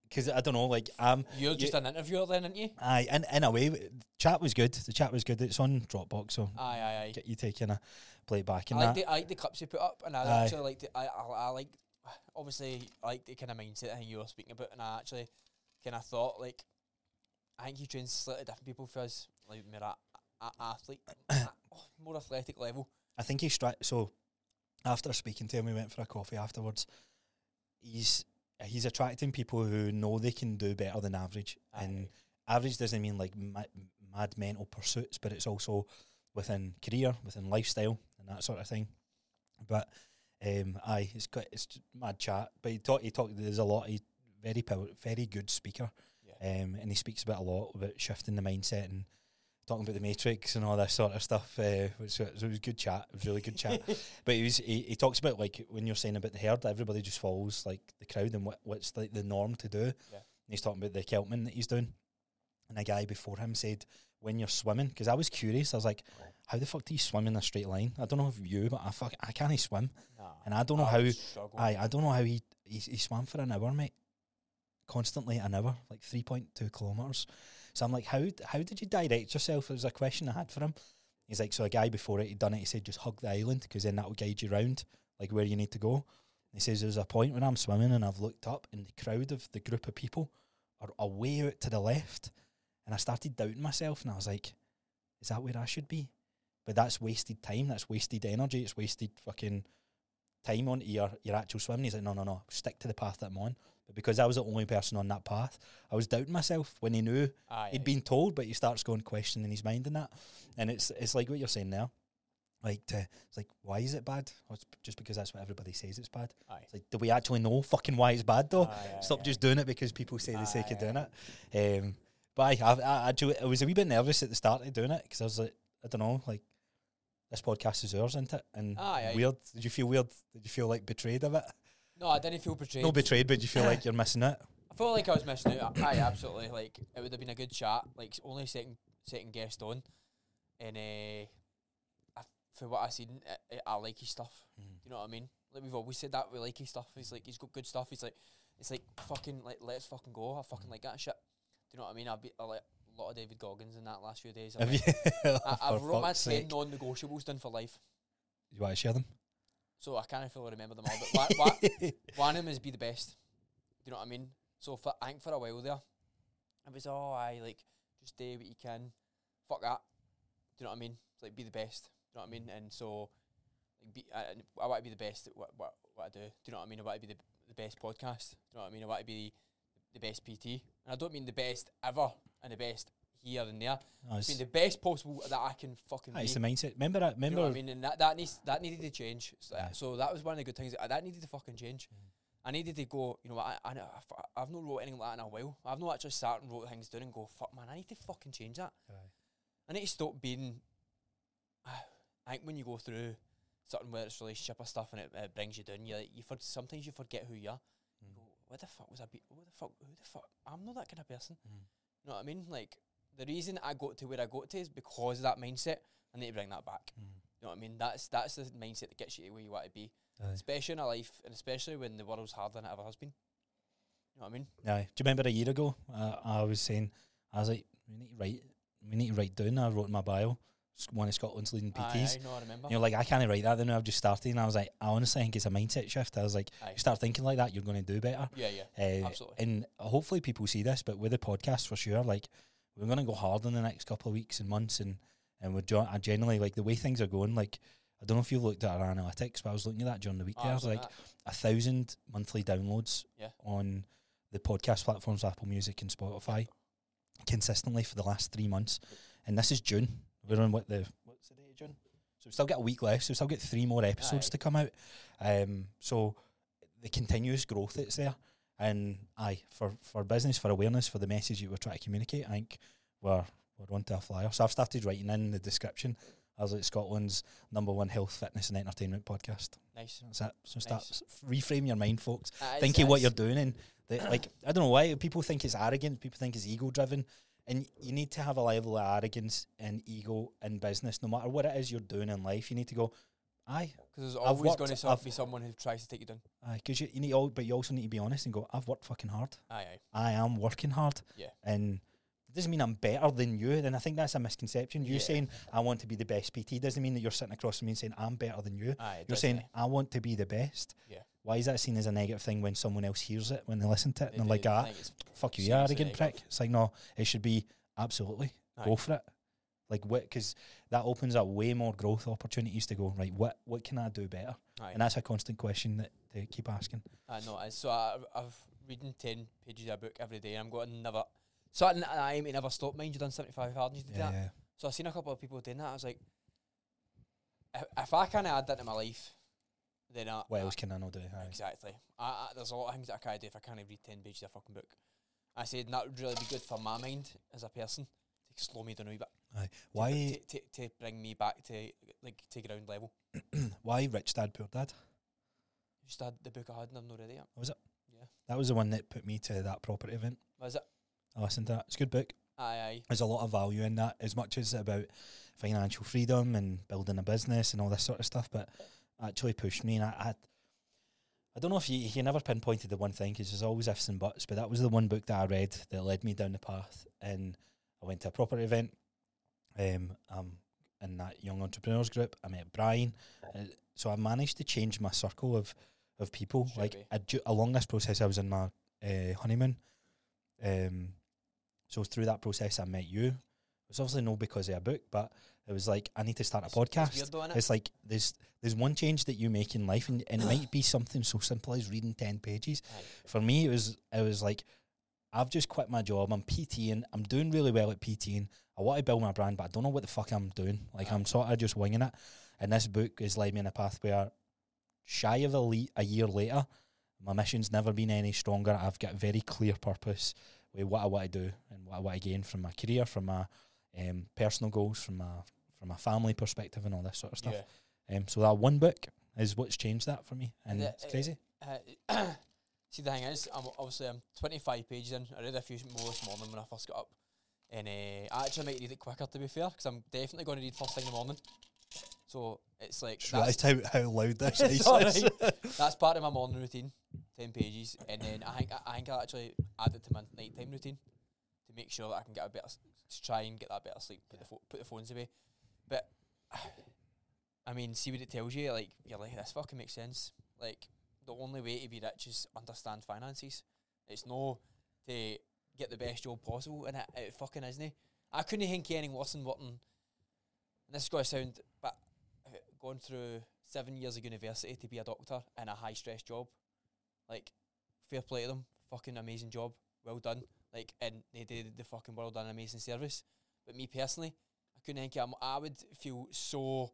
because I don't know, like um, You're just an interviewer then, aren't you? Aye, in, in a way, the chat was good. The chat was good. It's on Dropbox, so Aye, aye, aye. get you taking a play back I like, that. the, I like the clips you put up, and I Aye. actually like the, I, I, I like obviously I like the kind of mindset thing you were speaking about, and I actually kind of thought like I think he trains slightly different people for us, like more a, a, athlete, a- more athletic level. I think he's stri- so. After speaking to him, we went for a coffee afterwards. He's he's attracting people who know they can do better than average, and average doesn't mean like ma- mad mental pursuits, but it's also within career, within lifestyle, and that sort of thing. But um, aye, it's got it's mad chat. But he talked. He talked. There's a lot. He's very power, very good speaker. Yeah. Um, and he speaks about a lot about shifting the mindset and talking about the matrix and all that sort of stuff. Uh, which was, it was good chat. It was really good chat. But he was he, he talks about like when you're saying about the herd, everybody just follows like the crowd and what what's like the norm to do. Yeah. And he's talking about the Celtman that he's doing. And a guy before him said, when you're swimming, because I was curious, I was like, how the fuck do you swim in a straight line? I don't know if you, but I fuck, I can't swim, Nah, and I don't know I how. I I don't know how he, he he swam for an hour, mate. Constantly an hour, like three point two kilometers. So I'm like, how how did you direct yourself? It was a question I had for him. He's like, so a guy before it, he'd done it. He said, just hug the island because then that will guide you round, like where you need to go. He says there's a point when I'm swimming and I've looked up and the crowd of the group of people are away out to the left, and I started doubting myself and I was like, is that where I should be? But that's wasted time. That's wasted energy. It's wasted fucking time on your your actual swimming. He's like, no, no, no, stick to the path that I'm on. But because I was the only person on that path, I was doubting myself when he knew Aye, he'd been told, but he starts going questioning his mind and that. And it's it's like what you're saying there. Like to, it's like why is it bad? Well, it's just because that's what everybody says it's bad. Aye. It's like do we actually know fucking why it's bad though? Aye, Stop just doing it because people say the sake Aye, of doing it. Um, but I, I, I, I was a wee bit nervous at the start of doing it because I was like, I don't know, like this podcast is ours, isn't it? And Aye, aye. weird. Did you feel weird? Did you feel like betrayed of it? No, I didn't feel betrayed. No betrayed, but you feel like you're missing it? I felt like I was missing out. Aye, absolutely. Like it would have been a good chat. Like only second second guest on, and uh, I, for what I seen, I, I like his stuff. You know what I mean? Like we've always said that we like his stuff. He's like he's got good stuff. He's like it's like fucking like let's fucking go. I fucking like that shit. Do you know what I mean? I've be, I like a lot of David Goggins in that last few days. Have like- you? I, oh, I've wrote my fuck's ten non-negotiables done for life, You want to share them? so I can't fully remember them all. But one, of them is be the best. Do you know what I mean? So for I think for a while there, it was oh I like just do what you can. Fuck that. Do you know what I mean? It's like be the best. Do you know what I mean? And so like be I, I want to be the best at what, what what I do. Do you know what I mean? I want to be the the best podcast. Do you know what I mean? I want to be the best PT, and I don't mean the best ever and the best here and there. It's, mean the best possible that I can fucking it's the mindset. Remember that? Do you Remember? know I mean? And that, that needs that needed to change. So, Aye. so that was one of the good things. That, that needed to fucking change. Mm. I needed to go. You know, I, I I've not wrote anything like that in a while. I've not actually sat and wrote things down and go, fuck man, I need to fucking change that. Aye. I need to stop being. I think when you go through certain where it's relationship or stuff and it, it brings you down, you like, you for, sometimes you forget who you are. You Mm. go, what the fuck was I? Be- what the fuck? Who the fuck? I'm not that kind of person. Mm. You know what I mean? Like the reason I got to where I got to is because of that mindset. I need to bring that back. Mm. You know what I mean? That's that's the mindset that gets you to where you want to be, Aye. especially in a life, and especially when the world's harder than it ever has been. You know what I mean? Aye. Do you remember a year ago? Uh, I was saying, I was like, we need to write, we need to write down. I wrote in my bio, one of Scotland's leading PTs. aye, no, I remember. You're like, I can't write that. Then I've just started, and I was like, I honestly think it's a mindset shift. I was like, Aye. you start thinking like that, you're going to do better. yeah, yeah, Uh, absolutely. and hopefully people see this, but with the podcast for sure, like we're going to go hard in the next couple of weeks and months, and and we're jo- I generally like the way things are going. Like I don't know if you've looked at our analytics, but I was looking at that during the week. Oh, there, I I was like that. a thousand monthly downloads Yeah. on the podcast platforms, Apple Music and Spotify, consistently for the last three months. And this is June. We're on what the what's the day of June? So we've still got a week left. So we've still got three more episodes Aye. to come out. Um, so the continuous growth that's there. And aye, for, for business, for awareness, for the message you we're trying to communicate, I think we're we're onto a flyer. So I've started writing in the description. I was like Scotland's number one health, fitness, and entertainment podcast. nice. That's it. So start Nice. reframe your mind, folks. Thinking what you're doing, and the, like I don't know why people think it's arrogant. People think it's ego driven, and you need to have a level of arrogance and ego in business, no matter what it is you're doing in life. You need to go, aye, Because there's always going to be someone who tries to take you down. aye, because you, you need all, but you also need to be honest and go, I've worked fucking hard. Aye, aye. I am working hard. Yeah. And it doesn't mean I'm better than you. And I think that's a misconception. You Yeah. saying I want to be the best PT doesn't mean that you're sitting across from me and saying I'm better than you. Aye, You're saying. I want to be the best. Yeah. Why is that seen as a negative thing when someone else hears it when they listen to it and they're like, ah, fuck you, you arrogant prick. It's like no, it should be absolutely go for it. Like what? Because that opens up way more growth opportunities to go right. What what can I do better? Aye. And that's a constant question that they keep asking. I know. So I, I've reading ten pages of a book every day, and I'm going never. Something that I aim to never stop. Mind you, done seventy five hard, and you did Yeah, that. yeah. So I've seen a couple of people doing that. I was like, if, if I can't add that to my life, then I, What I- else can I not do? Aye. exactly. I, I, there's a lot of things that I can't do if I can't read ten pages of a fucking book. I said that would really be good for my mind as a person to slow me down a wee bit. Aye. Why to, to, to bring me back to like to ground level? why Rich Dad Poor Dad? Just had the book I had and I've not read it yet. Was it? Yeah. That was the one that put me to that property event. Was it? I listened to that. It's a good book. Aye, aye. There's a lot of value in that, as much as about financial freedom and building a business and all this sort of stuff. But actually pushed me, and I, I, I don't know if you you never pinpointed the one thing because there's always ifs and buts. But that was the one book that I read that led me down the path, and I went to a property event. Um, um, in that young entrepreneurs group, I met Brian. Uh, so I managed to change my circle of of people. Straight like. I, along this process, I was in my uh, honeymoon. Um, so through that process, I met you. It was obviously no because of a book, but it was like I need to start a It's- podcast. It's weird innit? It's like there's there's one change that you make in life, and, and it might be something so simple as reading ten pages. Aye. For me, it was it was like I've just quit my job. I'm PTing. I'm doing really well at PTing. I want to build my brand, but I don't know what the fuck I'm doing. Like I'm sort of just winging it. And this book has led me in a path where, shy of a, a year later, my mission's never been any stronger. I've got a very clear purpose with what I want to do and what I want to gain from my career, from my um, personal goals, from a from a family perspective, and all this sort of stuff. Yeah. Um, so that one book is what's changed that for me, and Yeah, it's uh, crazy. Uh, see, the thing is, I'm obviously I'm 25 pages in. I read a few more this morning when I first got up, and uh, I actually might read it quicker to be fair, because I'm definitely going to read first thing in the morning. So it's like Just that's, how, how loud this is. alright. that's part of my morning routine, 10 pages, and then I think I think I actually add it to my nighttime routine make sure that I can get a better, s- to try and get that better sleep, put the pho- put the phones away. But I mean, see what it tells you. Like you're like, this fucking makes sense. Like the only way to be rich is understand finances. It's no to get the best job possible, and it, it fucking isn't. I couldn't think of anything worse than working. And this is going to sound, but uh, going through seven years of university to be a doctor in a high stress job, like fair play to them, fucking amazing job, well done. Like, and they did the fucking world an amazing service. But me personally, I couldn't think. I'm, I would feel so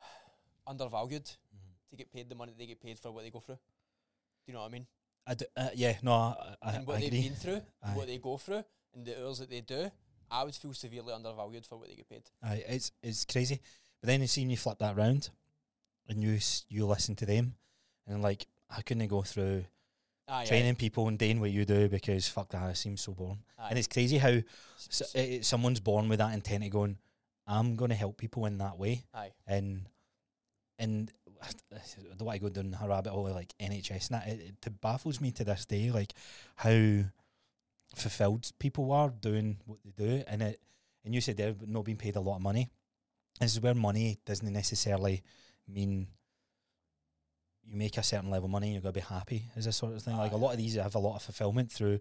undervalued to get paid the money they get paid for what they go through. Do you know what I mean? I d- uh, yeah, no, I, I, and what I they've agree. been through, Aye. what they go through, and the hours that they do, I would feel severely undervalued for what they get paid. Aye, it's it's crazy. But then you see you flip that round, and you you listen to them, and like I couldn't go through Ah, aye, training people and doing what you do because fuck that, it seems so boring. aye, And it's crazy how aye. s- it, someone's born with that intent of going, I'm going to help people in that way, aye. and and I don't want to go down a rabbit hole like NHS and that. It, it, it baffles me to this day, like how fulfilled people are doing what they do, and it. And you said they're not being paid a lot of money. This is where money doesn't necessarily mean you make a certain level of money you're gonna be happy. Is this sort of thing? Like a lot of these have a lot of fulfillment through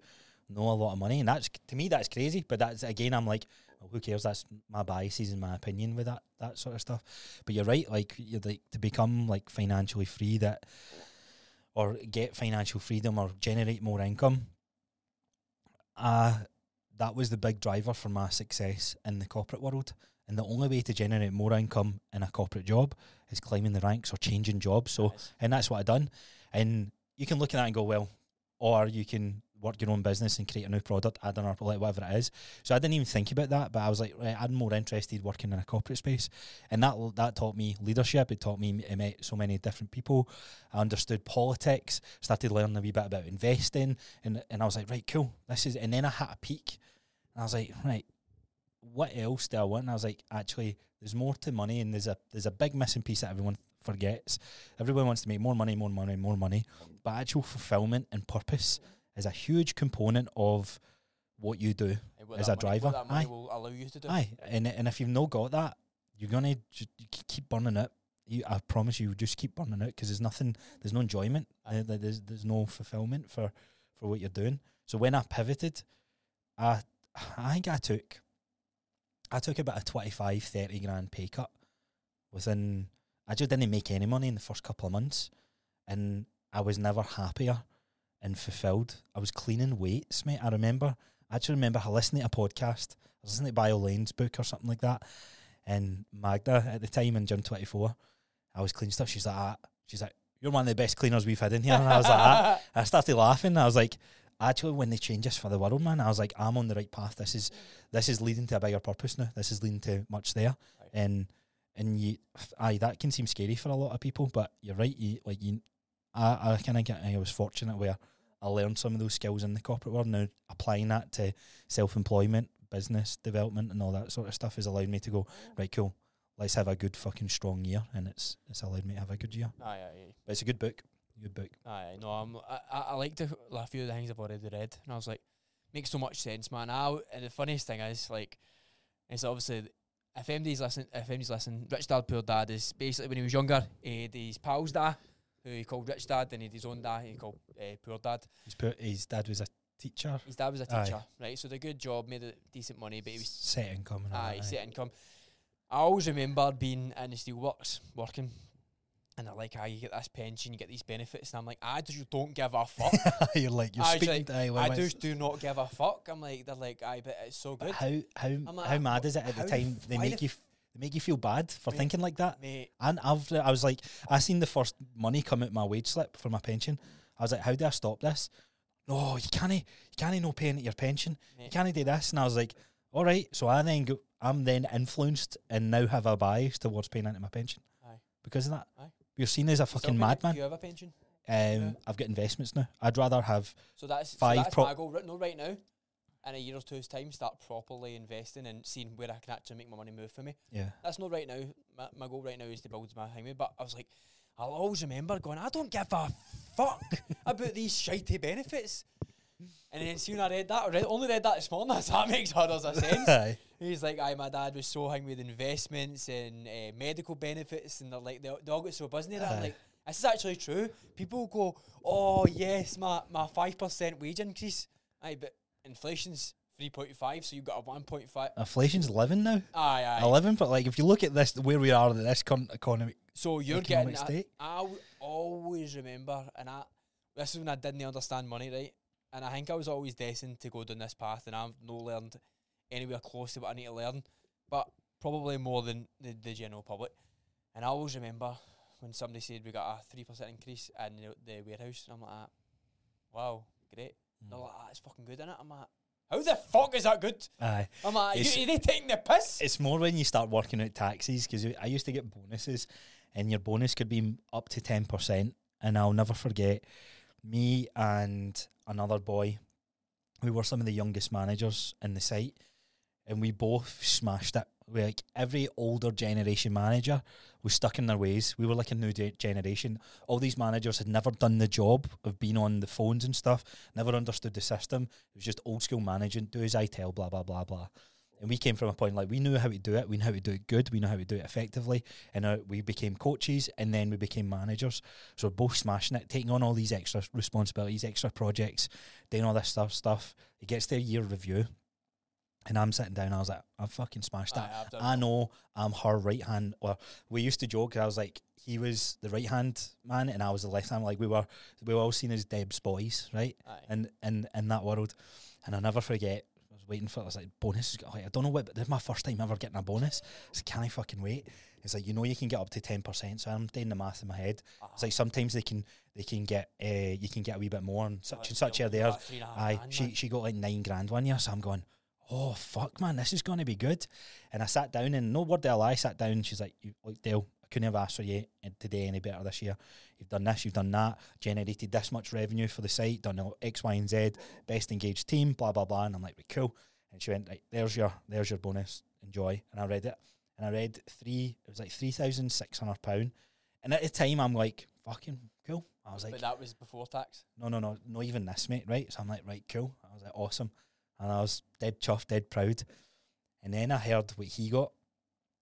know a lot of money, and that's to me that's crazy. But that's again, I'm like, well, who cares? That's my biases and my opinion with that that sort of stuff. But you're right, like you're like to become like financially free that, or get financial freedom or generate more income. Uh that was the big driver for my success in the corporate world. And the only way to generate more income in a corporate job is climbing the ranks or changing jobs. So Nice. and that's what I've done. And you can look at that and go, well, or you can work your own business and create a new product, add or like whatever it is. So I didn't even think about that, but I was like, right, I'm more interested working in a corporate space, and that that taught me leadership. It taught me I eh, met so many different people. I understood politics, started learning a wee bit about investing, and and I was like, right, cool, this is. And then I had a peak, and I was like, right, what else do I want? And I was like, actually, there's more to money, and there's a there's a big missing piece that everyone forgets. Everyone wants to make more money, more money, more money, but actual fulfillment and purpose is a huge component of what you do. What as a money- driver, aye. allow you to do. Aye, and and if you've not got that, you're gonna you keep burning it. You, I promise you, just keep burning it because there's nothing, there's no enjoyment, uh, there's there's no fulfillment for for what you're doing. So when I pivoted, I I think I took, I took about a 25, 30 grand pay cut within. I just didn't make any money in the first couple of months, and I was never happier and fulfilled. I was cleaning weights, mate. I remember. I actually remember listening to a podcast. I was listening to Bio Lane's book or something like that. And Magda at the time in Gym 24, I was cleaning stuff. She's like, ah. she's like, you're one of the best cleaners we've had in here. And I was like, ah. I started laughing. I was like, actually, when they change this for the world, man, I was like, I'm on the right path. This is this is leading to a bigger purpose now. This is leading to much there. Aye. And and you, aye, that can seem scary for a lot of people, but you're right. You like you, I, I kind of get. I was fortunate where I learned some of those skills in the corporate world. Now applying that to self employment, business development, and all that sort of stuff has allowed me to go oh. right. Cool. Let's have a good fucking strong year, and it's it's allowed me to have a good year. Aye, aye, But it's a good book. Book. aye. Aye, no, I'm, I, I liked a, a few of the things I've already read, and I was like, makes so much sense, man. I, and the funniest thing is, like, it's obviously if MD's listen, if MD's listen, Rich Dad Poor Dad is basically when he was younger, he had his pals dad, who he called Rich Dad, and he had his own dad, he called uh, Poor Dad. His, poor, his dad was a teacher, His dad was a Aye. teacher, right? So the good job, made a decent money, but he was set income. And all aye, set income. I always remember being in the steelworks working, and they're like, "Ah, you get this pension, you get these benefits," and I'm like, "I just don't give a fuck. you're like you're Aye, speaking. like, I just do not give a fuck." I'm like, they're like, "Aye, but it's so But good, how how like, how mad is it at the time? They make the you f- they make you feel bad for Mate, thinking like that. mate." And I've I was like, I seen the first money come out my wage slip for my pension. I was like, how do I stop this? No, you can't. You can't no paying your pension. You can't do this. And I was like, all right. So I then go. I'm then influenced and now have a bias towards paying into my pension Aye. because of that. Aye. You're seen as a fucking madman. Do you have a pension? Um, Yeah. I've got investments now. I'd rather have So that's Five so that's pro- my goal. Right, no, right now, in a year or two's time, start properly investing and seeing where I can actually make my money move for me. yeah. That's not right now. My, my goal right now is to build my thing. But I was like, I'll always remember going, I don't give a fuck about these shitey benefits. And then soon I read that, I read, only read that this morning, so that makes hundreds of sense. He's like, aye, my dad was so hung with investments and uh, medical benefits, and they're like, they, they all got so buzzing there. I'm like, this is actually true. People go, oh yes, my my five percent wage increase. Aye, but inflation's three point five, so you've got a one point five. Inflation's living now. Aye, aye. Eleven, but like if you look at this, where we are in this con- economy, So you're getting. economic I, state. I w- always remember, and I this is when I didn't understand money, right? And I think I was always destined to go down this path, and I've no learned anywhere close to what I need to learn, but probably more than the, the general public. And I always remember when somebody said we got a three percent increase in the, the warehouse, and I'm like, "Ah, wow, great. They're like, ah, it's fucking good, innit? I'm like, how the fuck is that good? aye. I'm like, It's- you, are they taking the piss? It's more when you start working out taxes because I used to get bonuses, and your bonus could be up to ten percent. And I'll never forget me and another boy. We were some of the youngest managers in the site, and we both smashed it. We like every older generation manager was stuck in their ways. We were like a new de- generation. All these managers had never done the job of being on the phones and stuff. Never understood the system. It was just old school managing. Do as I tell. Blah blah blah blah. And we came from a point like we knew how to do it. We knew how to do it good. We knew how to do it effectively. And uh, we became coaches, and then we became managers. So we're both smashing it, taking on all these extra responsibilities, extra projects, doing all this stuff. Stuff. It gets their year review, and I'm sitting down. I was like, I've fucking smashed that. I've I know I'm her right hand. Well, we used to joke. I was like, he was the right hand man, and I was the left hand. Like we were, we were all seen as Deb's boys, right? Aye. in in in that world. And I'll never forget. I was waiting for. I was like, bonus. is- Like, I don't know what, but this is my first time ever getting a bonus. So can I fucking wait? It's like you know you can get up to ten percent. So I'm doing the math in my head. It's like sometimes they can they can get uh, you can get a wee bit more and such and such are there. Aye, she she got like nine grand one year, so I'm going, oh fuck, man, this is going to be good. And I sat down and no word of a lie, sat down. And she's like, you, like Dale, I couldn't have asked for you today any better this year. You've done this, you've done that, generated this much revenue for the site, done X, Y, and Z, best engaged team, blah blah blah. And I'm like, we're cool. And she went, right, there's your there's your bonus, enjoy. And I read it, and I read three. It was like three thousand six hundred pound. And at the time, I'm like, fucking cool. I was like, but that was before tax. no, no, no, not even this, mate, right? So I'm like, right, cool. I was like, awesome. And I was dead chuffed, dead proud. And then I heard what he got,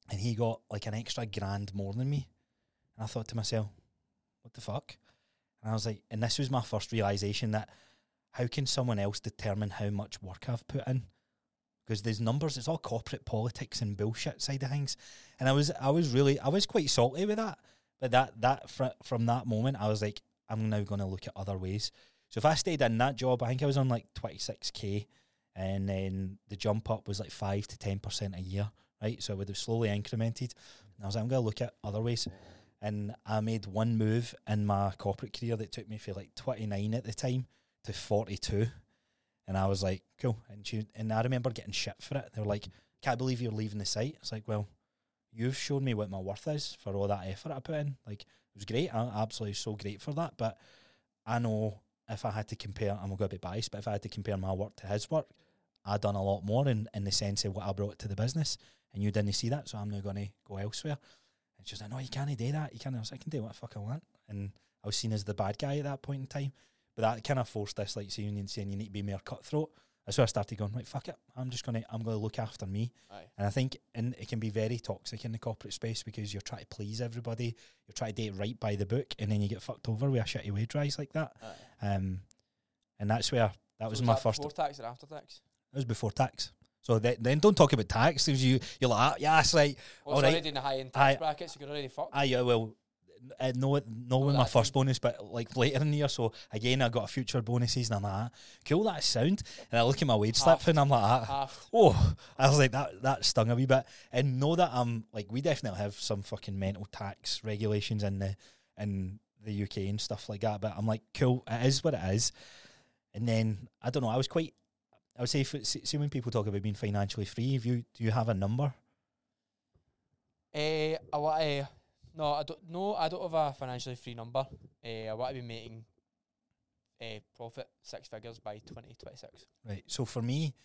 and he got like an extra grand more than me. And I thought to myself, what the fuck? And I was like, and this was my first realization that how can someone else determine how much work I've put in? Because there's numbers, it's all corporate politics and bullshit side of things. And I was, I was really, I was quite salty with that. But that, that fr- from that moment, I was like, I'm now going to look at other ways. So if I stayed in that job, I think I was on like 26k, and then the jump up was like five to ten percent a year, right? So it would have slowly incremented. And I was like, I'm to look at other ways, and I made one move in my corporate career that took me from like 29 at the time to 42, and I was like, cool. And she, and I remember getting shit for it. They were like, can't believe you're leaving the site. It's like, well, you've shown me what my worth is for all that effort I put in. Like, it was great. I'm absolutely so great for that. But I know if I had to compare, I'm going to be biased, but if I had to compare my work to his work, I done a lot more in, in the sense of what I brought to the business, and you didn't see that, so I'm now going to go elsewhere. And she's like, no, you can't do that. You can't. I was like, I can do what the fuck I want. And I was seen as the bad guy at that point in time. But that kind of forced this, like saying, saying you need to be more cutthroat That's where I started going, right, fuck it. I'm just gonna I'm gonna look after me. Aye. And I think and it can be very toxic in the corporate space because you're trying to please everybody, you're trying to do it right by the book, and then you get fucked over with a shitty wage rise like that. Aye. Um, and that's where that So was my first. before tax or after tax. It was before tax. So then, then don't talk about tax. 'cause you you're like, ah, yeah, it's like, Well, All it's right. already in the high end tax bracket, so you're already fucked. ah, yeah, well, uh, no, no, with my that's first bonus, but like later in the year. So again, I got a future bonuses, and I'm like, ah, cool, that's sound. And I look at my wage slip, and I'm like, ah, oh, I was like that. That stung a wee bit. And know that I'm like, we definitely have some fucking mental tax regulations in the in the UK and stuff like that. But I'm like, cool, it is what it is. And then I don't know. I was quite. I would say, if, see when people talk about being financially free, if you do you have a number? Eh, I want to. No, I don't. No, I don't have a financially free number. Eh, I want to be making eh, profit six figures by twenty twenty six. Right. So for me,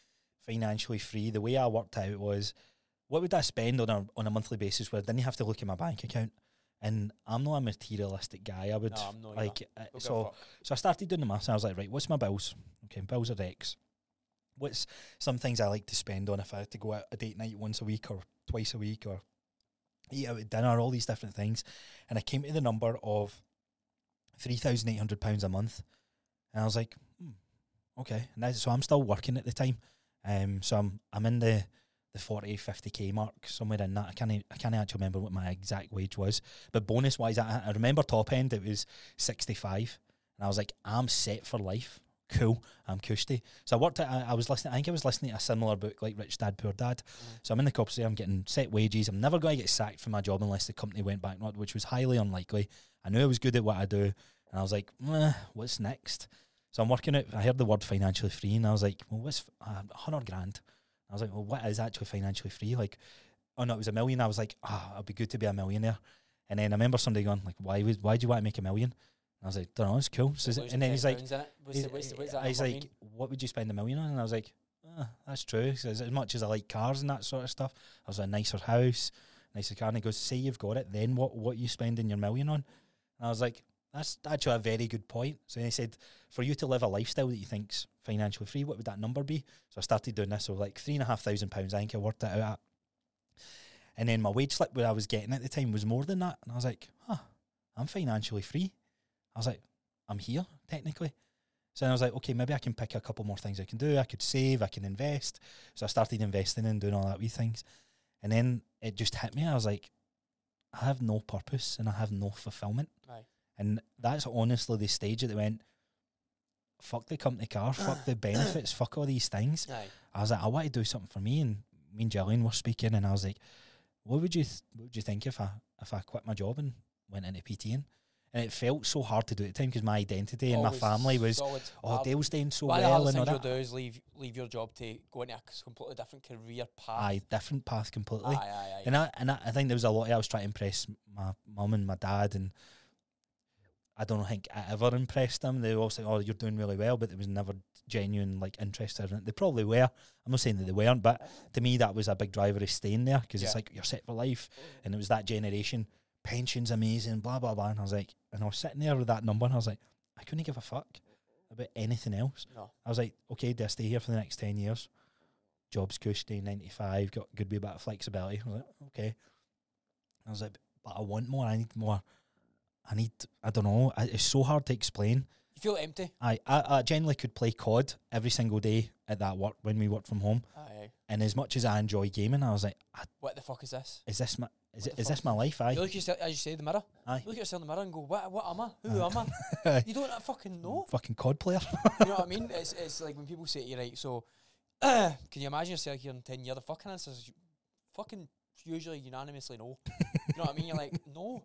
financially free, the way I worked out was, what would I spend on a on a monthly basis where I didn't have to look at my bank account? And I'm not a materialistic guy. I would No, like uh, Don't give a so. So I started doing the maths. And I was like, right, what's my bills? Okay, bills are X. What's some things I like to spend on if I had to go out a date night once a week or twice a week or eat out at dinner, all these different things. And I came to the number of three thousand eight hundred pounds a month. And I was like, hmm, okay. And that's, so I'm still working at the time. Um, so I'm I'm in the the 40, 50k mark somewhere in that. I can't I can't actually remember what my exact wage was, but bonus wise, I, I remember top end it was 65, and I was like, I'm set for life. Cool, I'm cushy. So I worked. At, I, I was listening. I think I was listening to a similar book like Rich Dad Poor Dad. So I'm in the corporate. I'm getting set wages. I'm never going to get sacked from my job unless the company went bankrupt, which was highly unlikely. I knew I was good at what I do, and I was like, "Meh, what's next? So I'm working out. I heard the word financially free, and I was like, well, what's a hundred grand? I was like, well, what is actually financially free? Like, oh no, it was a million. I was like, ah, it'd be good to be a millionaire. And then I remember somebody going, like, why would, why do you want to make a million? I was like, don't know, it's cool. So and then he's like, What's the, what's the, what's he's, he's like, mean? what would you spend a million on? And I was like, ah, that's true. Says, as much as I like cars and that sort of stuff, I was a nicer house, nicer car. And he goes, say you've got it, then what, what you spending your million on? And I was like, that's actually a very good point. So he said, for you to live a lifestyle that you think's financially free, what would that number be? So I started doing this. So like three and a half thousand pounds, I think I worked it out at. And then my wage slip, where I was getting at the time, was more than that. And I was like, huh, I'm financially free. I was like, I'm here, technically. So then I was like, okay, maybe I can pick a couple more things I can do. I could save, I can invest. So I started investing and doing all that wee things. And then it just hit me. I was like, I have no purpose and I have no fulfillment. Aye. And that's honestly the stage that went, fuck the company car, fuck the benefits, fuck all these things. Aye. I was like, I want to do something for me. And me and Jillian were speaking, and I was like, what would you th- what would you think if I if I quit my job and went into PTing? And it felt so hard to do at the time because my identity and my family was, solid. oh, Dale's doing so One of the well hardest and all things you'll do is leave leave your job to go into a completely different career path. Aye, different path completely. aye, aye, aye. And I and I, I think there was a lot. Of, I was trying to impress my mum and my dad, and I don't think I ever impressed them. They were all said, "Oh, you're doing really well," but there was never genuine like interest in it. They probably were. I'm not saying that they weren't, but to me, that was a big driver of staying there because it's like you're set for life, and it was that generation. Pensions amazing, blah blah blah. And I was like, and I was sitting there with that number, and I was like, I couldn't give a fuck about anything else. no. I was like, okay, do I stay here for the next 10 years? Job's cushy, 95, got good wee bit of flexibility. I was like, okay. I was like, but I want more. I need more. I need, I don't know. I, it's so hard to explain. You feel empty. I, I, I generally could play COD every single day at that work when we worked from home. Aye, aye. And as much as I enjoy gaming, I was like, I, What the fuck is this? is this my, is, it, is this my life? You look at yourself, as you say, the mirror. Aye. You look at yourself in the mirror and go, what, what am I? Who Aye. am I? You don't fucking know. Fucking COD player. you know what I mean? It's, it's like when people say to you, right, so can you imagine yourself here in 10 years? The fucking answer is fucking usually unanimously no. you know what I mean? You're like, no.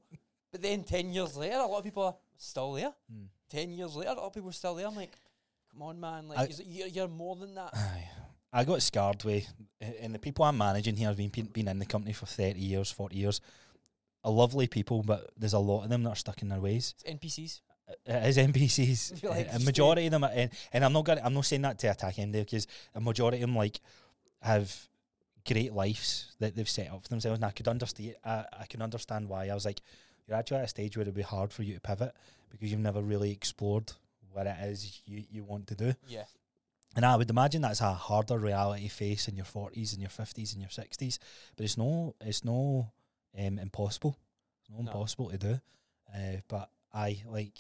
But then 10 years later, a lot of people are still there. Mm. 10 years later, a lot of people are still there. I'm like, come on, man. Like, I- you're, you're more than that. Aye. I got scarred with, and the people I'm managing here have been been in the company for thirty years, forty years. Are lovely people, but there's a lot of them that are stuck in their ways. It's NPCs. It is NPCs. Like, a majority of them, are, and, and I'm not gonna, I'm not saying that to attack them because a majority of them like have great lives that they've set up for themselves, and I could understand. I, I can understand why. I was like, you're actually at a stage where it'd be hard for you to pivot because you've never really explored what it is you, you want to do. Yeah. And I would imagine that's a harder reality face in your forties and your fifties and your sixties. But it's no, it's no um, impossible. It's no, No. impossible to do. Uh, but I like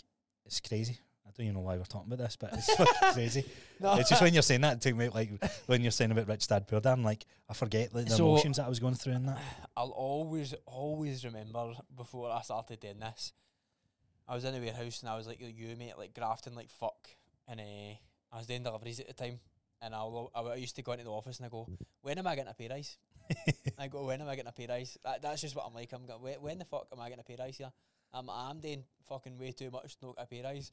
it's crazy. I don't even know why we're talking about this, but it's fucking crazy. No. It's just when you're saying that it took me like when you're saying about Rich Dad Poor Dad, I'm like I forget like, the So- emotions that I was going through in that. I'll always, always remember before I started doing this. I was in a warehouse and I was like you, mate, like grafting like fuck, and uh, I was doing deliveries at the time. And I'll, I used to go into the office and I go, when am I getting a pay rise? I go, when am I getting a pay rise? That, that's just what I'm like. I'm going, when, when the fuck am I getting a pay rise here? I'm, I'm doing fucking way too much to not get a pay rise.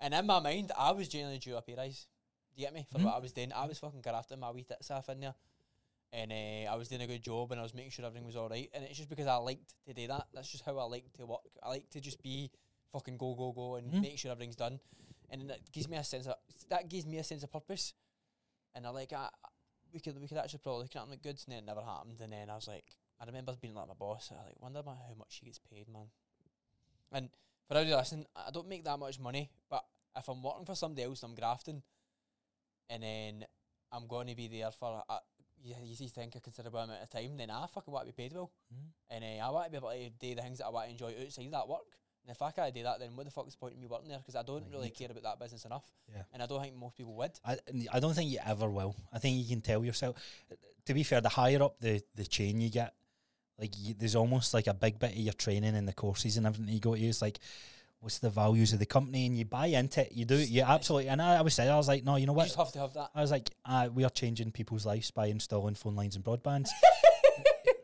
And in my mind, I was genuinely due a pay rise. Do you get me? For Mhm. what I was doing. I was fucking grafting my wee tits off in there. And uh, I was doing a good job and I was making sure everything was alright. And it's just because I liked to do that. That's just how I like to work. I like to just be fucking go, go, go and Mhm. make sure everything's done. And that gives me a sense of, that gives me a sense of purpose. And I like, I, we could we could actually probably look at like good, and then it never happened. And then I was like, I remember being like my boss. I like wonder about how much she gets paid, man. And for everybody listening, I don't make that much money, but if I'm working for somebody else, and I'm grafting, and then I'm going to be there for a, a you, you think a considerable amount of time, then I fucking want to be paid well, Mm. and uh, I want to be able to do the things that I want to enjoy outside that work. And if I can't do that, then what the fuck is the point of me working there? Because I don't Like, really care about that business enough, Yeah. and I don't think most people would. I, I don't think you ever will. I think you can tell yourself. To be fair, the higher up the, the chain you get, like you, there's almost like a big bit of your training and the courses and everything you go to is like, what's the values of the company, and you buy into it. You do, it. you absolutely. And I, I was saying, I was like, no, you know what? You just have to have that. I was like, uh, we are changing people's lives by installing phone lines and broadbands.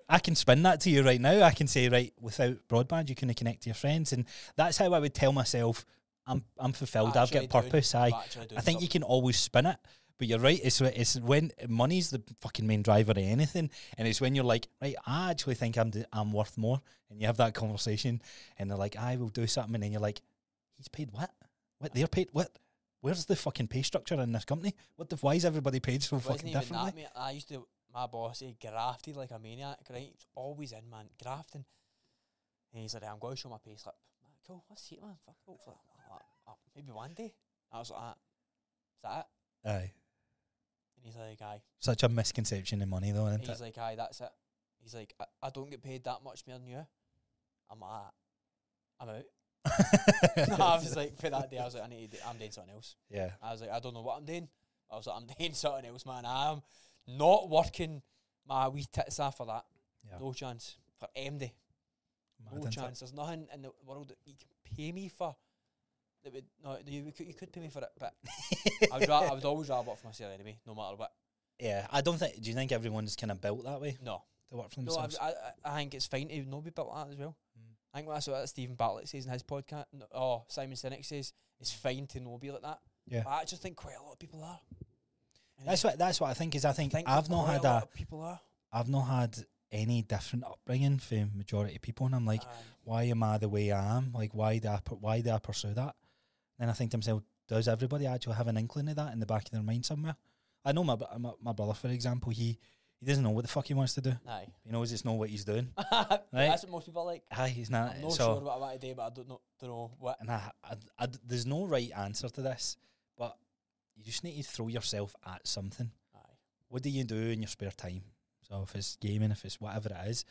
I can spin that to you right now. I can say, right, without broadband, you couldn't connect to your friends, and that's how I would tell myself, I'm I'm fulfilled. I've got purpose. I I think you can always spin it, but you're right. It's it's when money's the fucking main driver of anything, and it's when you're like, right, I actually think I'm d- I'm worth more, and you have that conversation, and they're like, I will do something, and then you're like, he's paid what? What they're paid what? Where's the fucking pay structure in this company? What the why is everybody paid so wasn't fucking differently? that. I used to, my boss, he grafted like a maniac, right? He's always in, man, grafting. And he's like, I'm going to show my pay slip. Like, cool, let's see it, man. Fuck, hopefully, uh, maybe one day. I was like, ah, is that it? Aye, And he's like, aye. such a misconception in money though, isn't He's it? like, aye, that's it. He's like, I, I don't get paid that much more than you. I'm like, I'm out. no, I was like, for that day, I was like, I need to do, I'm doing something else. yeah, I was like, I don't know what I'm doing. I was like, I'm doing something else, man. I'm not working my wee tits off for that. yeah. No chance. For MD. Mad, No chance. There's nothing in the world that you can pay me for. That would no, you could, you could pay me for it, but I would, ra- I would always rather work for myself anyway, no matter what. yeah, I don't think. Do you think everyone's kind of built that way No, to work for no, I, themselves? I, I- think it's fine to not be built like that as well. Mm. I think that's what Steven Bartlett says in his podcast. No, oh, Simon Sinek says it's fine to not be like that. Yeah. But I actually think quite a lot of people are. That's what that's what I think is. I I think, think I've not had a lot a of people are. I've not had any different upbringing for majority of people, and I'm like, Aye. why am I the way I am? Like, why do I why do I pursue that? Then I think to myself, does everybody actually have an inkling of that in the back of their mind somewhere? I know my my, my brother, for example, he he doesn't know what the fuck he wants to do. Aye. He knows it's not what he's doing. That's what most people are like. Aye, he's not. I'm not so, sure what I want to do, but I don't know, don't know what. and I, I, I there's no right answer to this, but you just need to throw yourself at something. Aye. what do you do in your spare time? So if it's gaming, if it's whatever it is,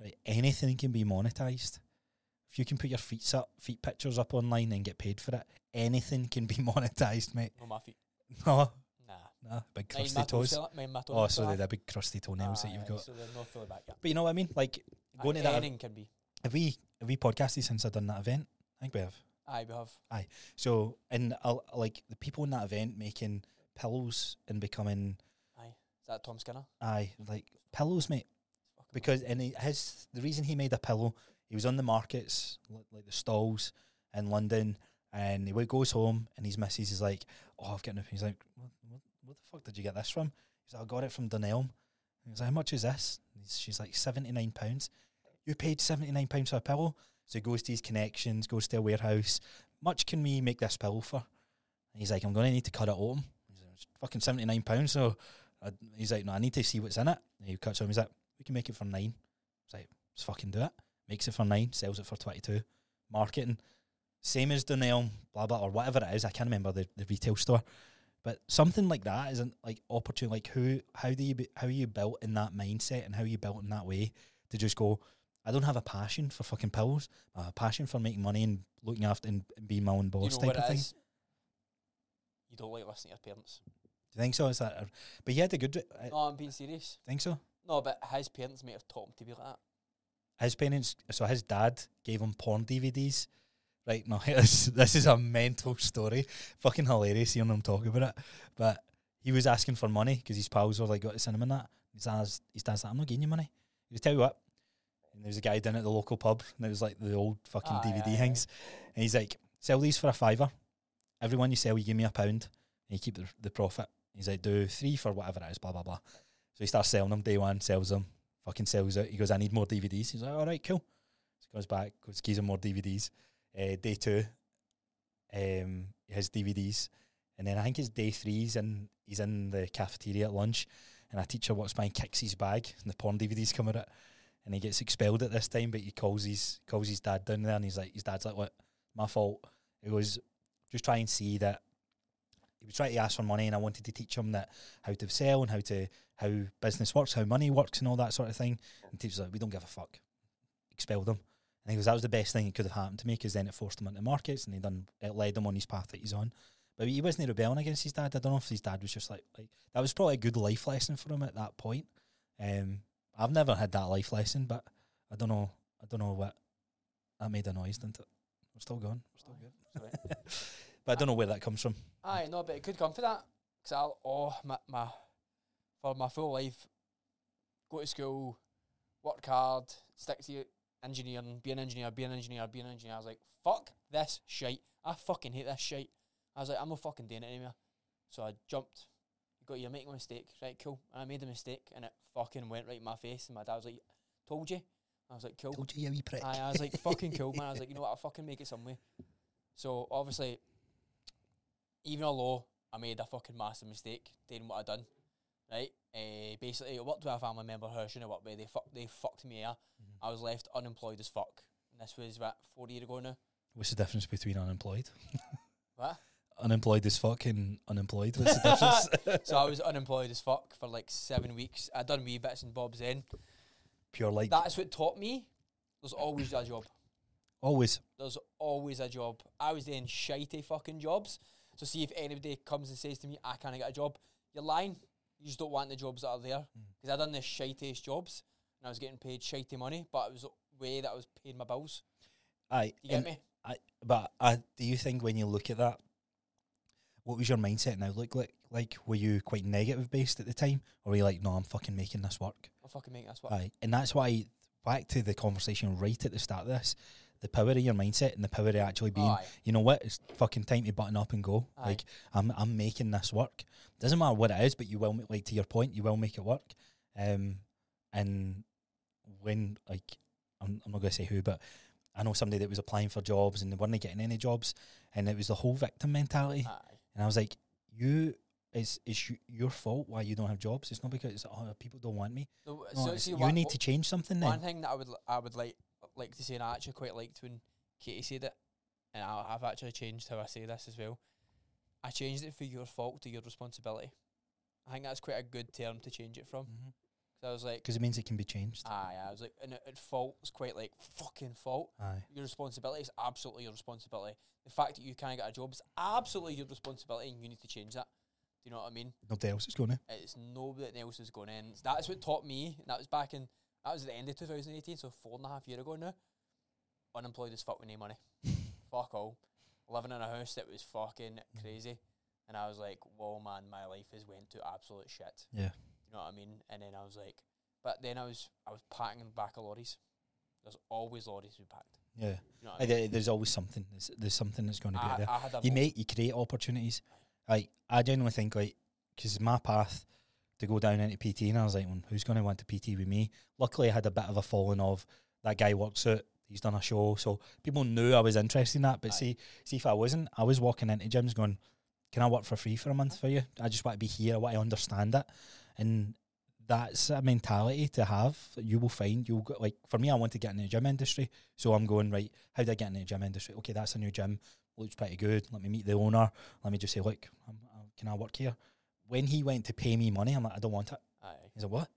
right, anything can be monetized. If you can put your feet up, feet pictures up online and get paid for it, anything can be monetized, mate. No, my feet. No, Nah. no, big crusty toes. toes. my toes Oh, so have. the big crusty toenails that you've got. So they're not back yet. But you know what I mean? Like going to that. Anything can be. Have we have we podcasted since I've done that event? I think we have. Aye, we have. Aye. So and uh, like the people in that event making pillows and becoming Aye. Is that Tom Skinner? aye like pillows, mate. Because and he, his the reason he made a pillow, he was on the markets like the stalls in London, and he goes home and his missus is like, "Oh, I've got no." He's like, what, what, "What the fuck did you get this from?" He's like, "I got it from Dunelm." He's like, "How much is this?" She's like, 79 pounds." You paid seventy nine pounds for a pillow, so he goes to his connections, goes to a warehouse. Much can we make this pillow for? And he's like, "I'm going to need to cut it open." He's like, "It's fucking seventy nine pounds, so. I, he's like, no, I need to see what's in it. And he cuts it. He's like, we can make it for nine. He's like, let's fucking do it. Makes it for nine, sells it for 22. Marketing, same as Dunelm, blah, blah, or whatever it is. I can't remember the, the retail store. But something like that isn't like opportunity. Like who, how do you, be, how are you built in that mindset, and how are you built in that way to just go? I don't have a passion for fucking pills. I have a passion for making money and looking after and, being my own you boss know type of thing. is? You don't like listening to your parents. Do you think so? Is that? A, but he had a good. I No, I'm being serious. think so. No, but his parents might have taught him to be like that. His parents, so his dad gave him porn DVDs. Right, no, this, this is a mental story. Fucking hilarious hearing him talk about it. But he was asking for money because his pals were like, got to cinema and that. His dad's, his dad's like, I'm not giving you money. He was, tell you what. And there was a guy down at the local pub, and it was like the old fucking Aye, DVD aye. things. And he's like, sell these for a fiver. Everyone you sell, you give me a pound, and you keep the, the profit. He's like, do three for whatever it is, blah, blah, blah. So he starts selling them day one, sells them, fucking sells out. He goes, I need more DVDs. He's like, all right, cool. So he goes back, goes, gives him more DVDs. Uh, day two, um, he has DVDs. And then I think it's day three, he's in, he's in the cafeteria at lunch, and a teacher walks by and kicks his bag, and the porn DVDs come out. And he gets expelled at this time, but he calls his calls his dad down there, and he's like, his dad's like, "What? My fault." He goes, "Just try and see that." He was trying to ask for money, and I wanted to teach him that how to sell and how to how business works, how money works, and all that sort of thing. And teacher's like, "We don't give a fuck." Expelled him. And he goes, "That was the best thing that could have happened to me because then it forced him into markets, and he done it led him on his path that he's on." But he wasn't rebelling against his dad. I don't know if his dad was just like like that was probably a good life lesson for him at that point. Um, I've never had that life lesson, but I don't know. I don't know what that made a noise, didn't it? We're still going. We're still good. But I don't know where that comes from. Aye, no, but it could come for that. Because I'll, oh, my, my, for my full life, go to school, work hard, stick to engineering, be an engineer, be an engineer, be an engineer. I was like, fuck this shite. I fucking hate this shite. I was like, I'm not fucking doing it anymore. So I jumped. Got you making a mistake, right? Cool. And I made a mistake, and it fucking went right in my face. And my dad was like, "Told you." I was like, "Cool." Told you, you wee prick. Aye, I was like, fucking cool, man. I was like, you know what, I'll fucking make it some way. So obviously, even although I made a fucking massive mistake doing what I done, right? Uh, basically, I worked with a family member who I shouldn't have worked with. They fuck, they fucked me here. Mhm. I was left unemployed as fuck. And this was what four years ago now. What's the difference between unemployed? What? Unemployed as fuck and unemployed. What's the difference? so I was unemployed as fuck for like seven weeks. I'd done wee bits and bobs in. Pure like That's what taught me. There's always a job. always. there's always a job. I was doing shitey fucking jobs. So see if anybody comes and says to me, I can't get a job, you're lying. You just don't want the jobs that are there. Mm. Because I done the shittiest jobs and I was getting paid shitty money, but it was the way that I was paying my bills. Aye. You get and- me? But uh, do you think when you look at that, what was your mindset now look like? Like, were you quite negative based at the time, or were you like, no, I'm fucking making this work? I'll fucking make this work. Aye, and that's why back to the conversation right at the start of this, the power of your mindset and the power of actually being, Aye. you know what, it's fucking time to button up and go. Aye. Like, I'm I'm making this work. Doesn't matter what it is, but you will ma- like to your point, you will make it work. Um, and when like, I'm I'm not gonna say who, but I know somebody that was applying for jobs and they weren't getting any jobs, and it was the whole victim mentality. Aye. And I was like, you. It's, it's your fault why you don't have jobs. It's not because oh, people don't want me. No, No, so see, you one- need to change something then. One thing that I would I would like like to say, and I actually quite liked when Katie said it, and I, I've actually changed how I say this as well. I changed it for your fault to your responsibility. I think that's quite a good term to change it from. Mm-hmm. So I was like, Because it means it can be changed. aye, I was like, and it at fault is quite like fucking fault. Aye. Your responsibility is absolutely your responsibility. The fact that you can't get a job is absolutely your responsibility, and you need to change that. Do you know what I mean? Nobody else is going to. It's nobody else is going in. That's what taught me. And that was back in. That was at the end of 2018, so four and a half year ago now. Unemployed as fuck with no money. fuck all. Living in a house that was fucking mm. crazy, and I was like, "Whoa, man, my life has went to absolute shit." Yeah. You know what I mean? And then I was like, but then I was I was packing in the back of lorries. There's always lorries to be packed. Yeah. You know I mean? There's always something. There's, there's something that's going to be I, there. I You make, you create opportunities. Like, I genuinely think, like, because my path to go down into PT, and I was like, well, who's going to want to PT with me? Luckily, I had a bit of a following of that guy works out. He's done a show, so people knew I was interested in that. But Aye. see, see if I wasn't, I was walking into gyms going, "Can I work for free for a month for you? I just want to be here. I want to understand it." And that's a mentality to have. You will find you'll go, like for me. I want to get in the gym industry, so I'm going right. How do I get in the gym industry? Okay, that's a new gym. Looks pretty good. Let me meet the owner. Let me just say, look, I'm, I'm, can I work here? When he went to pay me money, I'm like, I don't want it. Aye. He's like, what?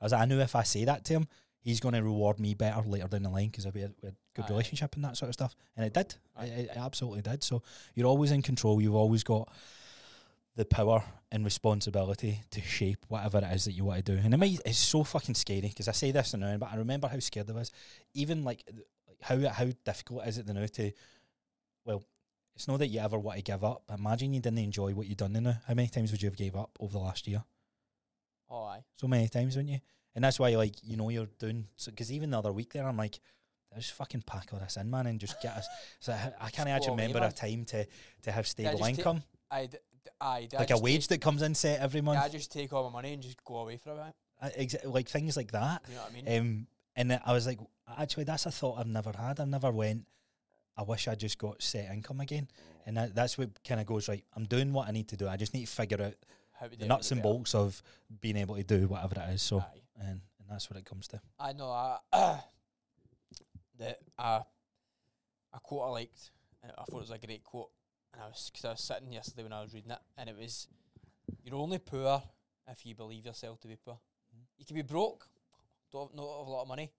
I was like, I knew if I say that to him, he's going to reward me better later down the line because we had, had good Aye. relationship and that sort of stuff. And it did. It, it absolutely did. So you're always in control. You've always got the power and responsibility to shape whatever it is that you want to do. And it might, it's so fucking scary because I say this and now, but I remember how scared I was. Even like, how how difficult is it now to, well, it's not that you ever want to give up. But imagine you didn't enjoy what you've done now. How many times would you have gave up over the last year? Oh, aye. so many times, wouldn't you? And that's why, like, you know, you're doing because even the other week there, I'm like, just fucking pack all this in, man, and just get us. So I, I can't actually away, remember a time to to have stable take- income, Aye. d- d- aye. like a wage Take, that comes in set every month, I just take all my money and just go away for a bit. Uh, exa- like things like that. You know what I mean? Um, and I was like, actually, that's a thought I've never had. I've never went. I wish I just got set income again, and that, that's what kind of goes right. I'm doing what I need to do. I just need to figure out How the nuts and better. bolts of being able to do whatever it is. So, Aye. and and that's what it comes to. I know. I, the uh, a quote I liked. I thought it was a great quote, and I was because I was sitting yesterday when I was reading it, and it was, "You're only poor if you believe yourself to be poor. Mhm. You can be broke, don't not have a lot of money,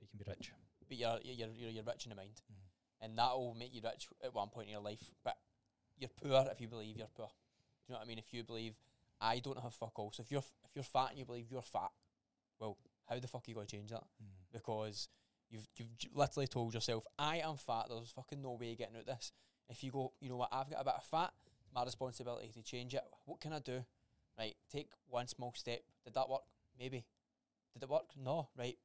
You can be rich. but you're you're you're, you're rich in the mind, Mhm. and that will make you rich at one point in your life. But you're poor if you believe you're poor. Do you know what I mean? If you believe I don't have fuck all, so if you're if you're fat and you believe you're fat, well, how the fuck are you going to change that? because you've you've literally told yourself, I am fat. There's fucking no way of getting out of this. If you go, you know what, I've got a bit of fat. My responsibility to change it. What can I do? Right, take one small step. Did that work? Maybe. Did it work? No. Right.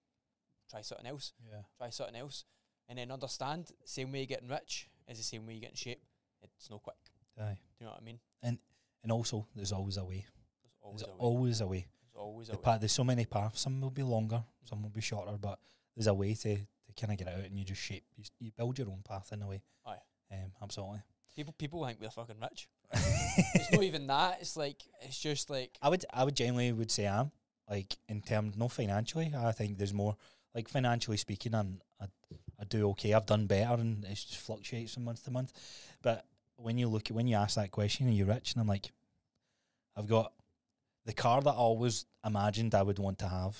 Try something else. Yeah. Try something else, and then understand. Same way you're getting rich is the same way you get in shape. It's no quick. Aye. Do you know what I mean? And and also, there's always a way. There's always There's a way. always a way. There's always a The way. path, there's so many paths. Some will be longer, mm. some will be shorter, but there's a way to, to kind of get out and you just shape, you, you build your own path in a way. Aye. Um, absolutely. People people think we're fucking rich. it's not even that. It's like it's just like I would, I would genuinely would say I'm like in terms, no financially. I think there's more like financially speaking. I'm, I, I do okay. I've done better, and it just fluctuates from month to month. But when you look at when you ask that question, are you rich? And I'm like, I've got the car that I always imagined I would want to have.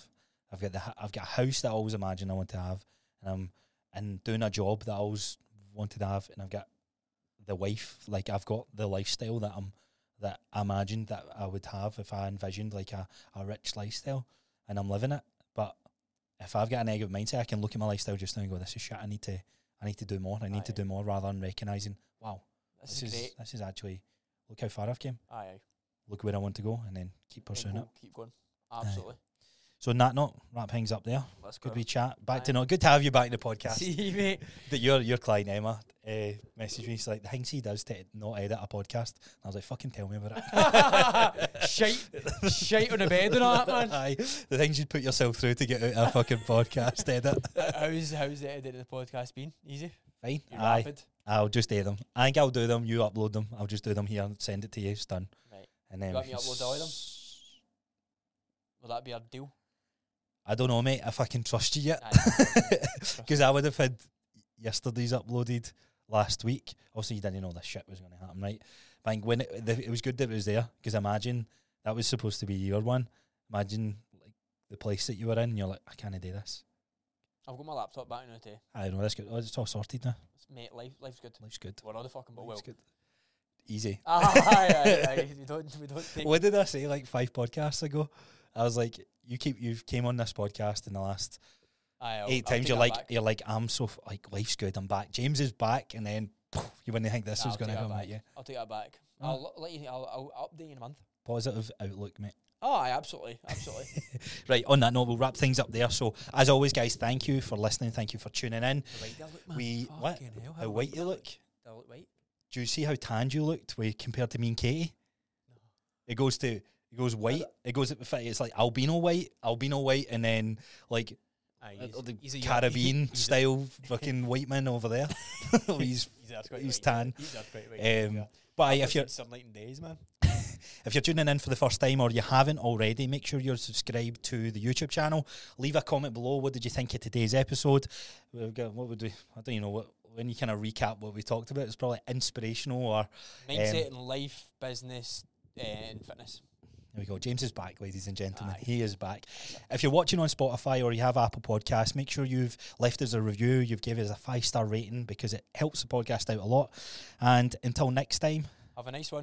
I've got the I've got a house that I always imagined I want to have, and I'm and doing a job that I always wanted to have, and I've got the wife. Like I've got the lifestyle that I'm that I imagined that I would have if I envisioned like a, a rich lifestyle, and I'm living it. But if I've got a negative mindset, I can look at my lifestyle just now and go, "This is shit. I need to I need to do more. I need to do more," rather than recognizing, "Wow, this, this is, is great. this is actually look how far I've came. Aye, aye. Look where I want to go, and then keep pursuing go- it." Keep going. Absolutely. So, on that note, wrap things up there. Let's go. Good wee chat. Back Aye. to no. Good to have you back in the podcast. See mate. that your your client Emma uh, messaged me. She's like, the things he does to not edit a podcast. And I was like, fucking tell me about it. shite, shite on the bed and all that, man. Aye, the things you put yourself through to get out a fucking podcast edit. How's how's the edit of the podcast been? Easy. Fine. Aye, rapid. I'll just edit them. I think I'll do them. You upload them. I'll just do them here and send it to you. It's done. Right. And then You want me upload all of them? Will that be our deal? I don't know, mate, if I can trust you yet. Because I would have had yesterday's uploaded last week. Obviously, you didn't know this shit was going to happen, right? But I think when it, the, it was good that it was there, because imagine that was supposed to be your one. Imagine like the place that you were in, and you're like, I can't do this. I've got my laptop back now today. I don't know, that's good. Oh, it's all sorted now. Mate, life life's good. Life's good. We're all the fucking well. Life's good. Easy. Ah, aye, aye, aye. We don't we don't What did I say like five podcasts ago? I was like, you keep you've came on this podcast in the last I'll, 8 I'll times. You're like, back. you're like, I'm so f- like life's good. I'm back. James is back, and then you wouldn't think this Nah, was going to come at you. I'll take that back. Oh. I'll let you. I'll, I'll update you in a month. Positive outlook, mate. Oh, aye, absolutely, absolutely. Right, on that note, we'll wrap things up there. So, as always, guys, thank you for listening. Thank you for tuning in. How white look? We- what? Hell, How white you look. Do I look white? Do you see how tanned you looked we compared to me and Katie? It goes to it goes white. It goes it's like albino white, albino white, and then like uh, he's, the he's a young- Caribbean he's a- style fucking white man over there. he's He's, earthquake he's tan. He's earthquake um, yeah. but I've if you're seen sunlight in days, man. If you're tuning in for the first time or you haven't already, make sure you're subscribed to the YouTube channel. Leave a comment below. What did you think of today's episode? We've got, what would we? I don't even know what. When you kind of recap what we talked about, it's probably inspirational or Mindset in life, business, uh, in fitness. There we go. James is back, ladies and gentlemen. Aye. He is back. If you're watching on Spotify or you have Apple Podcasts, make sure you've left us a review. You've given us a five star rating because it helps the podcast out a lot. And until next time, Have a nice one.